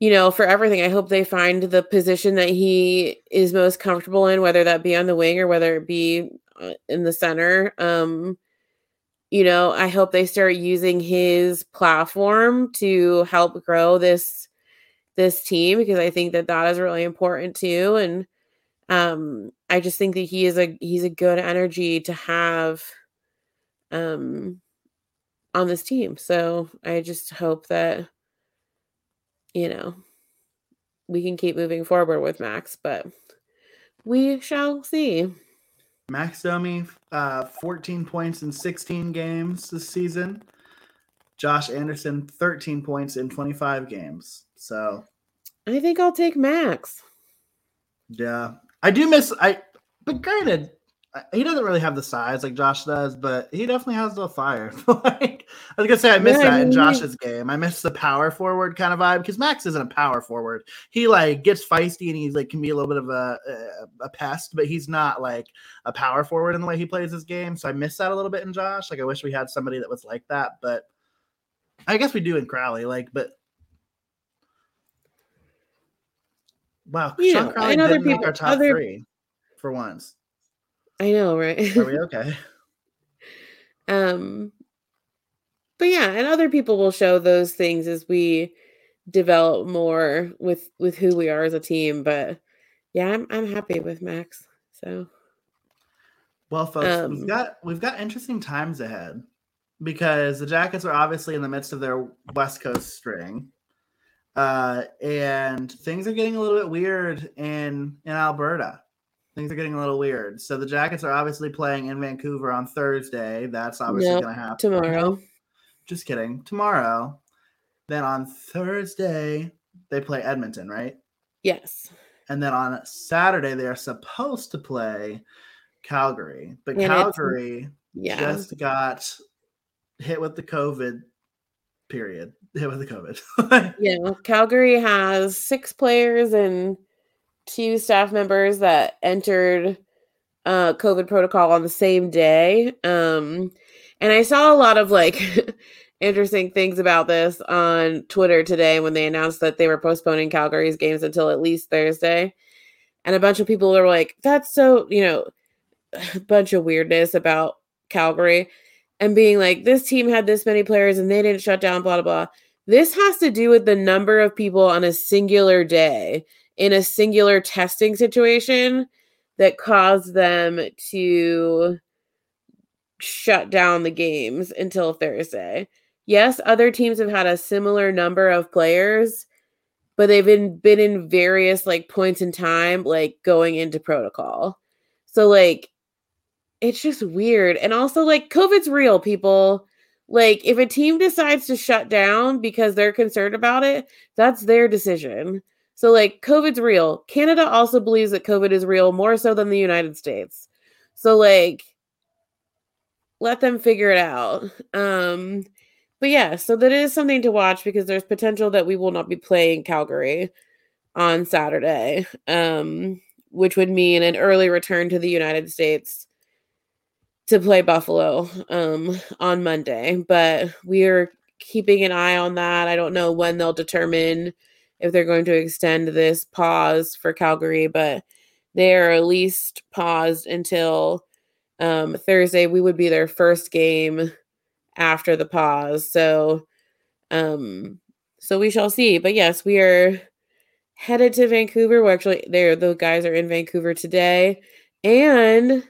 you know, for everything. I hope they find the position that he is most comfortable in, whether that be on the wing or whether it be uh, in the center. Um, you know, I hope they start using his platform to help grow this this team because I think that that is really important too. And um, I just think that he is a he's a good energy to have um on this team. So I just hope that you know, we can keep moving forward with Max, but we shall see. Max Domi, uh, 14 points in 16 games this season. Josh Anderson, 13 points in 25 games. So I think I'll take Max. Yeah. I do miss I but granted, he doesn't really have the size like Josh does, but he definitely has the fire. like I was gonna say, I miss yeah, that in Josh's game. I miss the power forward kind of vibe because Max isn't a power forward. He like gets feisty and he's like can be a little bit of a, a, a pest, but he's not like a power forward in the way he plays his game. So I miss that a little bit in Josh. Like I wish we had somebody that was like that, but I guess we do in Kuraly. Like, but wow, yeah, Sean Kuraly didn't people, make our top other... three for once. I know, right? Are we okay? um but yeah, and other people will show those things as we develop more with with who we are as a team, but yeah, I'm I'm happy with Max. So well, folks, um, we've got we've got interesting times ahead because the Jackets are obviously in the midst of their West Coast string. Uh, and things are getting a little bit weird in in Alberta things are getting a little weird. So the Jackets are obviously playing in Vancouver on Thursday. That's obviously nope, going to happen tomorrow. Just kidding. Tomorrow. Then on Thursday they play Edmonton, right? Yes. And then on Saturday they are supposed to play Calgary, but and Calgary yeah. just got hit with the COVID period. Hit with the COVID. yeah, Calgary has six players and two staff members that entered uh, COVID protocol on the same day. Um, and I saw a lot of like interesting things about this on Twitter today when they announced that they were postponing Calgary's games until at least Thursday. And a bunch of people were like, that's so, you know, a bunch of weirdness about Calgary and being like, this team had this many players and they didn't shut down, blah, blah, blah. This has to do with the number of people on a singular day in a singular testing situation that caused them to shut down the games until Thursday. Yes, other teams have had a similar number of players, but they've been been in various like points in time like going into protocol. So like it's just weird. And also like COVID's real, people. Like if a team decides to shut down because they're concerned about it, that's their decision. So, like, COVID's real. Canada also believes that COVID is real more so than the United States. So, like, let them figure it out. Um, but yeah, so that is something to watch because there's potential that we will not be playing Calgary on Saturday, um, which would mean an early return to the United States to play Buffalo um, on Monday. But we are keeping an eye on that. I don't know when they'll determine if they're going to extend this pause for Calgary, but they are at least paused until um, Thursday. We would be their first game after the pause. So, um, so we shall see. But yes, we are headed to Vancouver. We're actually, there the guys are in Vancouver today, and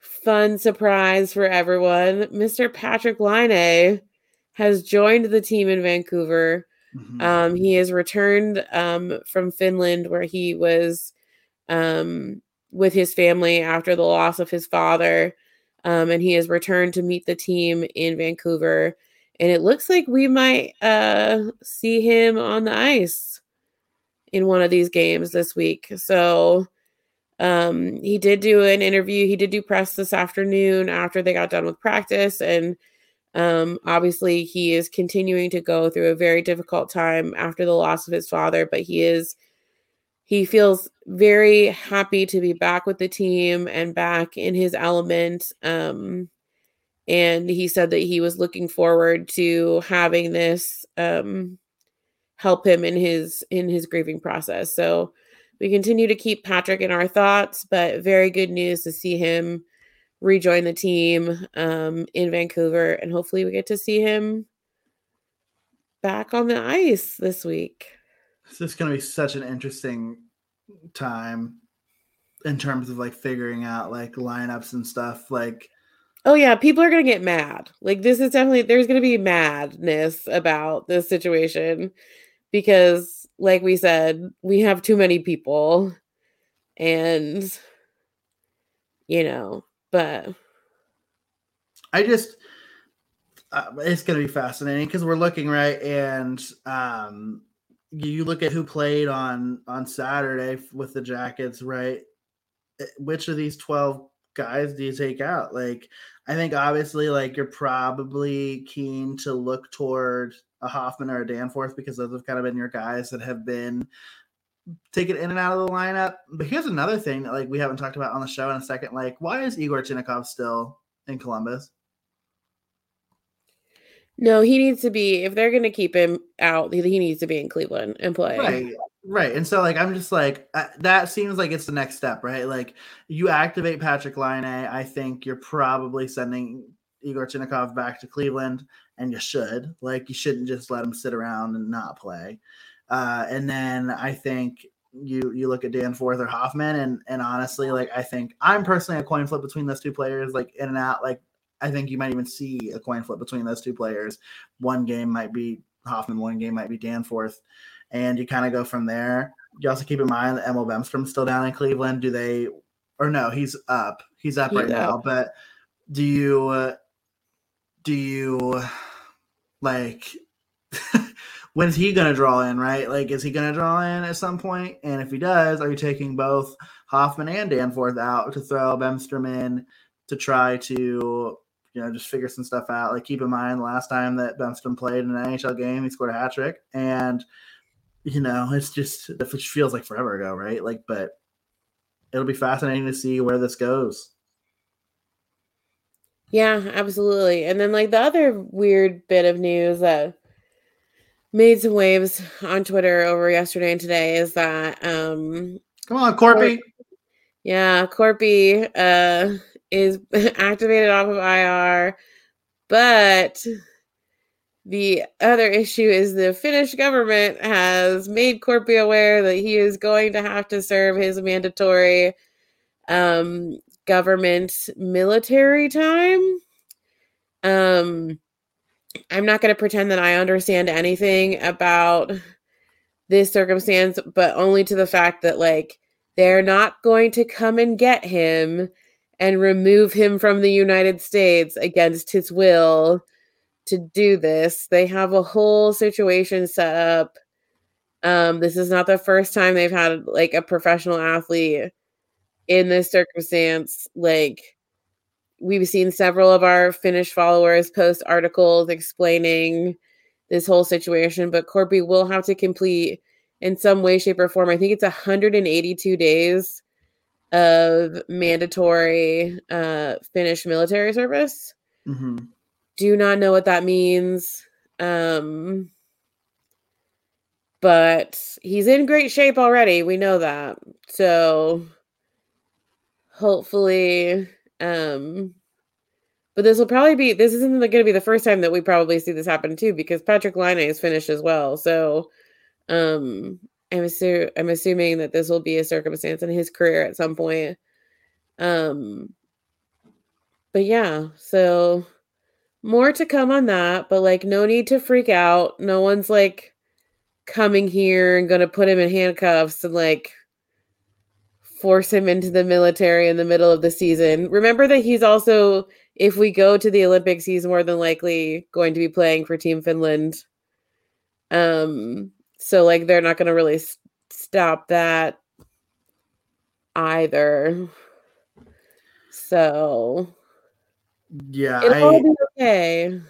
fun surprise for everyone, Mr. Patrick Laine has joined the team in Vancouver. Mm-hmm. Um, he has returned um, from Finland, where he was um, with his family after the loss of his father. Um, and he has returned to meet the team in Vancouver. And it looks like we might uh, see him on the ice in one of these games this week. So um, he did do an interview. He did do press this afternoon after they got done with practice. And um, obviously, he is continuing to go through a very difficult time after the loss of his father, but he is he feels very happy to be back with the team and back in his element. Um, and he said that he was looking forward to having this um, help him in his in his grieving process. So we continue to keep Patrick in our thoughts, but very good news to see him rejoin the team um, in Vancouver, and hopefully we get to see him back on the ice this week. This is going to be such an interesting time in terms of like figuring out like lineups and stuff. Like, oh yeah, people are going to get mad. Like, this is definitely there's going to be madness about this situation because, like we said, we have too many people, and you know, but I just. Uh, it's going to be fascinating because we're looking right and um you look at who played on on Saturday with the Jackets, right? Eh, which of these 12 guys do you take out? Like, I think obviously, like, you're probably keen to look toward a Hofmann or a Danforth because those have kind of been your guys that have been taken in and out of the lineup. But here's another thing that, like, we haven't talked about on the show in a second. Like, why is Igor Chinakhov still in Columbus? No, he needs to be. If they're going to keep him out, he needs to be in Cleveland and play. Right, right. And so, like, I'm just like uh, that seems like it's the next step, right? Like, you activate Patrick Laine. I think you're probably sending Igor Chinakhov back to Cleveland, and you should. Like, you shouldn't just let him sit around and not play. Uh, and then I think you you look at Danforth or Hofmann, and and honestly, like, I think I'm personally a coin flip between those two players, like in and out, like I think you might even see a coin flip between those two players. One game might be Hofmann, one game might be Danforth, and you kind of go from there. You also keep in mind that Emil Bemstrom's still down in Cleveland. Do they, or no, he's up. He's up he's right up. now. But do you, uh, do you, like, when is he going to draw in, right? Like, is he going to draw in at some point? And if he does, are you taking both Hofmann and Danforth out to throw Bemstrom in to try to you know, just figure some stuff out. Like keep in mind the last time that Bemstrom played in an NHL game, he scored a hat trick. And, you know, it's just it feels like forever ago, right? Like, but it'll be fascinating to see where this goes. Yeah, absolutely. And then like the other weird bit of news that made some waves on Twitter over yesterday and today is that um come on, Korpi. yeah, Korpi uh is activated off of IR, but the other issue is the Finnish government has made Korpi aware that he is going to have to serve his mandatory um, government military time. Um, I'm not going to pretend that I understand anything about this circumstance, but only to the fact that, like, they're not going to come and get him and remove him from the United States against his will to do this. They have a whole situation set up. Um, this is not the first time they've had like a professional athlete in this circumstance, like we've seen several of our Finnish followers post articles explaining this whole situation, but Korpi will have to complete in some way, shape, or form. I think it's 182 days of mandatory uh, Finnish military service. Mm-hmm. Do not know what that means. Um, but he's in great shape already. We know that. So hopefully, um, but this will probably be this isn't going to be the first time that we probably see this happen too, because Patrik Laine is finished as well. So um I'm, assu- I'm assuming that this will be a circumstance in his career at some point. Um, but yeah, so more to come on that, but like no need to freak out. No one's like coming here and gonna put him in handcuffs and like force him into the military in the middle of the season. Remember that he's also, if we go to the Olympics, he's more than likely going to be playing for Team Finland. Um, so like they're not going to really s- stop that either. So Yeah, it'll all be okay.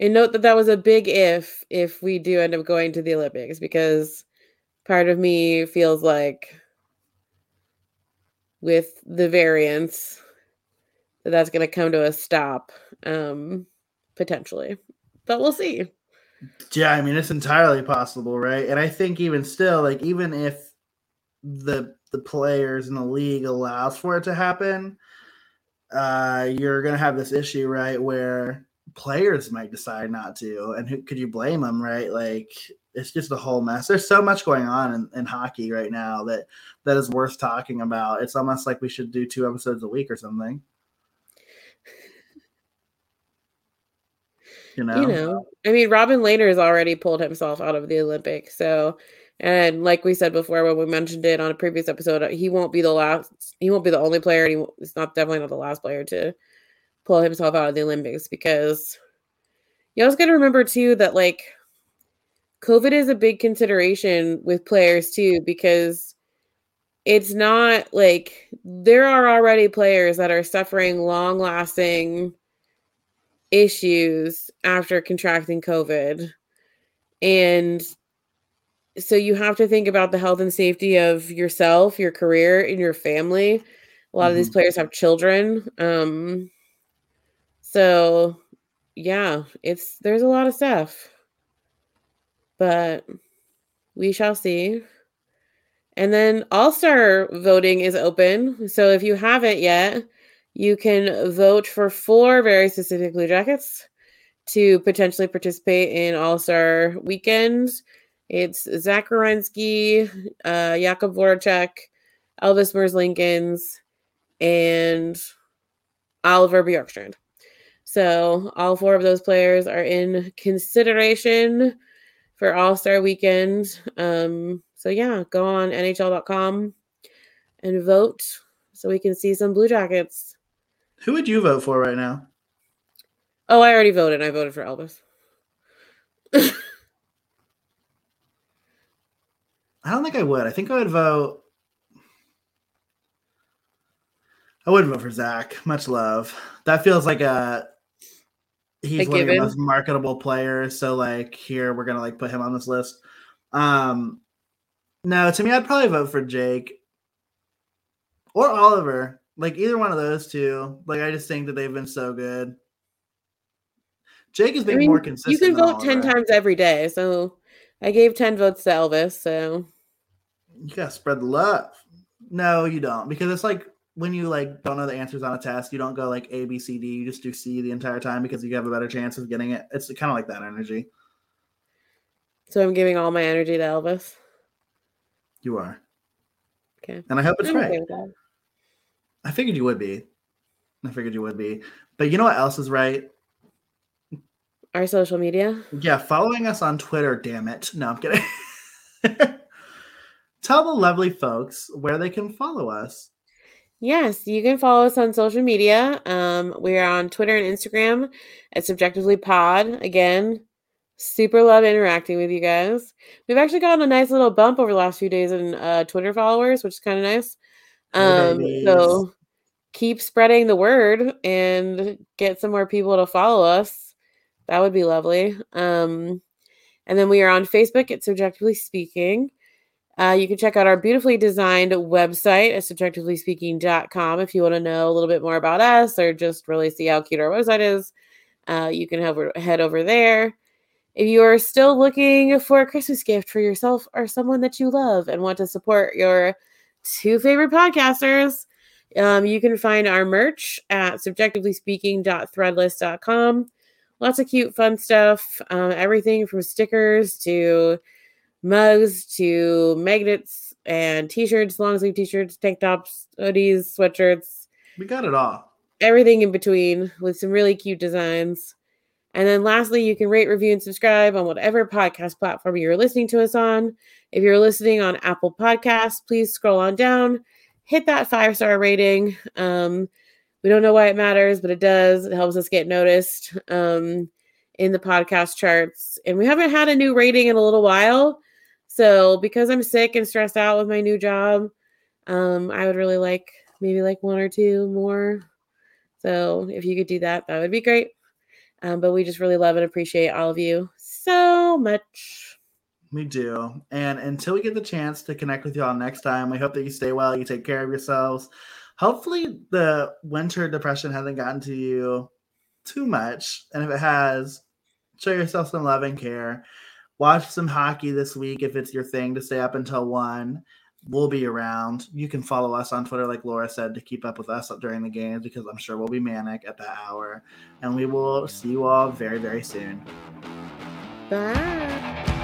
And note that that was a big if if we do end up going to the Olympics because part of me feels like with the variants that that's going to come to a stop um potentially. But we'll see. yeah. I mean, it's entirely possible, right? And I think even still, like even if the the players in the league allows for it to happen, uh, you're gonna have this issue, right, where players might decide not to, and who could you blame them, right? Like it's just a whole mess. There's so much going on in, in hockey right now that that is worth talking about. It's almost like we should do two episodes a week or something. You know, you know i mean robin Lehner has already pulled himself out of the olympics so and like we said before when we mentioned it on a previous episode he won't be the last he won't be the only player and he, he's not definitely not the last player to pull himself out of the olympics because you also got to remember too that like covid is a big consideration with players too because it's not like there are already players that are suffering long lasting issues after contracting COVID. And so you have to think about the health and safety of yourself, your career, and your family. A lot of these Mhm. players have children. Um so yeah, it's there's a lot of stuff. But we shall see. And then All Star voting is open. So if you haven't yet, you can vote for four very specific Blue Jackets to potentially participate in All Star weekend. It's Zach Werenski, uh, Jakub Voracek, Elvis Merzlikins, and Oliver Bjorkstrand. So all four of those players are in consideration for All Star Weekend. Um, so yeah, go on NHL.com and vote so we can see some Blue Jackets. who would you vote for right now? Oh, I already voted. I voted for Elvis. I don't think I would. I think I would vote. I would vote for Zach. Much love. That feels like a he's one of the most marketable players. So like here we're gonna like put him on this list. Um no, to me I'd probably vote for Jake or Oliver. Like either one of those two. Like I just think that they've been so good. Jake has I been mean, more consistent. you can vote 10 Oliver. times every day. So I gave 10 votes to Elvis. So You gotta spread the love. No, you don't, because it's like when you like don't know the answers on a test, you don't go like A, B, C, D. You just do C the entire time because you have a better chance of getting it. It's kind of like that energy. so I'm giving all my energy to Elvis. You are, Okay. and I hope it's I'm right. okay. I figured you would be. I figured you would be. But you know what else is right? Our social media. Yeah, following us on Twitter. Damn it! No, I'm kidding. Tell the lovely folks where they can follow us. Yes, you can follow us on social media. Um, we are on Twitter and Instagram at Subjectively Pod. Again, super love interacting with you guys. We've actually gotten a nice little bump over the last few days in uh, Twitter followers, which is kind of nice. Um, so keep spreading the word and get some more people to follow us. That would be lovely. Um, and then we are on Facebook at Subjectively Speaking. Uh, you can check out our beautifully designed website at subjectivelyspeaking.com if you want to know a little bit more about us or just really see how cute our website is. Uh, you can head over there. If you are still looking for a Christmas gift for yourself or someone that you love and want to support your two favorite podcasters, um, you can find our merch at subjectivelyspeaking.threadless.com. Lots of cute, fun stuff. Um, everything from stickers to mugs to magnets and t-shirts, long sleeve t-shirts, tank tops, hoodies, sweatshirts. We got it all. Everything in between with some really cute designs. And then lastly, you can rate, review, and subscribe on whatever podcast platform you're listening to us on. If you're listening on Apple Podcasts, please scroll on down, hit that five star rating. Um, we don't know why it matters, but it does. It helps us get noticed um, in the podcast charts. And we haven't had a new rating in a little while. So because I'm sick and stressed out with my new job, um, I would really like maybe like one or two more. So if you could do that, that would be great. Um, but we just really love and appreciate all of you so much. We do. And until we get the chance to connect with y'all next time, we hope that you stay well, you take care of yourselves. Hopefully, the winter depression hasn't gotten to you too much. And if it has, show yourself some love and care. Watch some hockey this week if it's your thing to stay up until one. We'll be around. You can follow us on Twitter, like Laura said, to keep up with us during the games because I'm sure we'll be manic at that hour. And we will see you all very, very soon. Bye.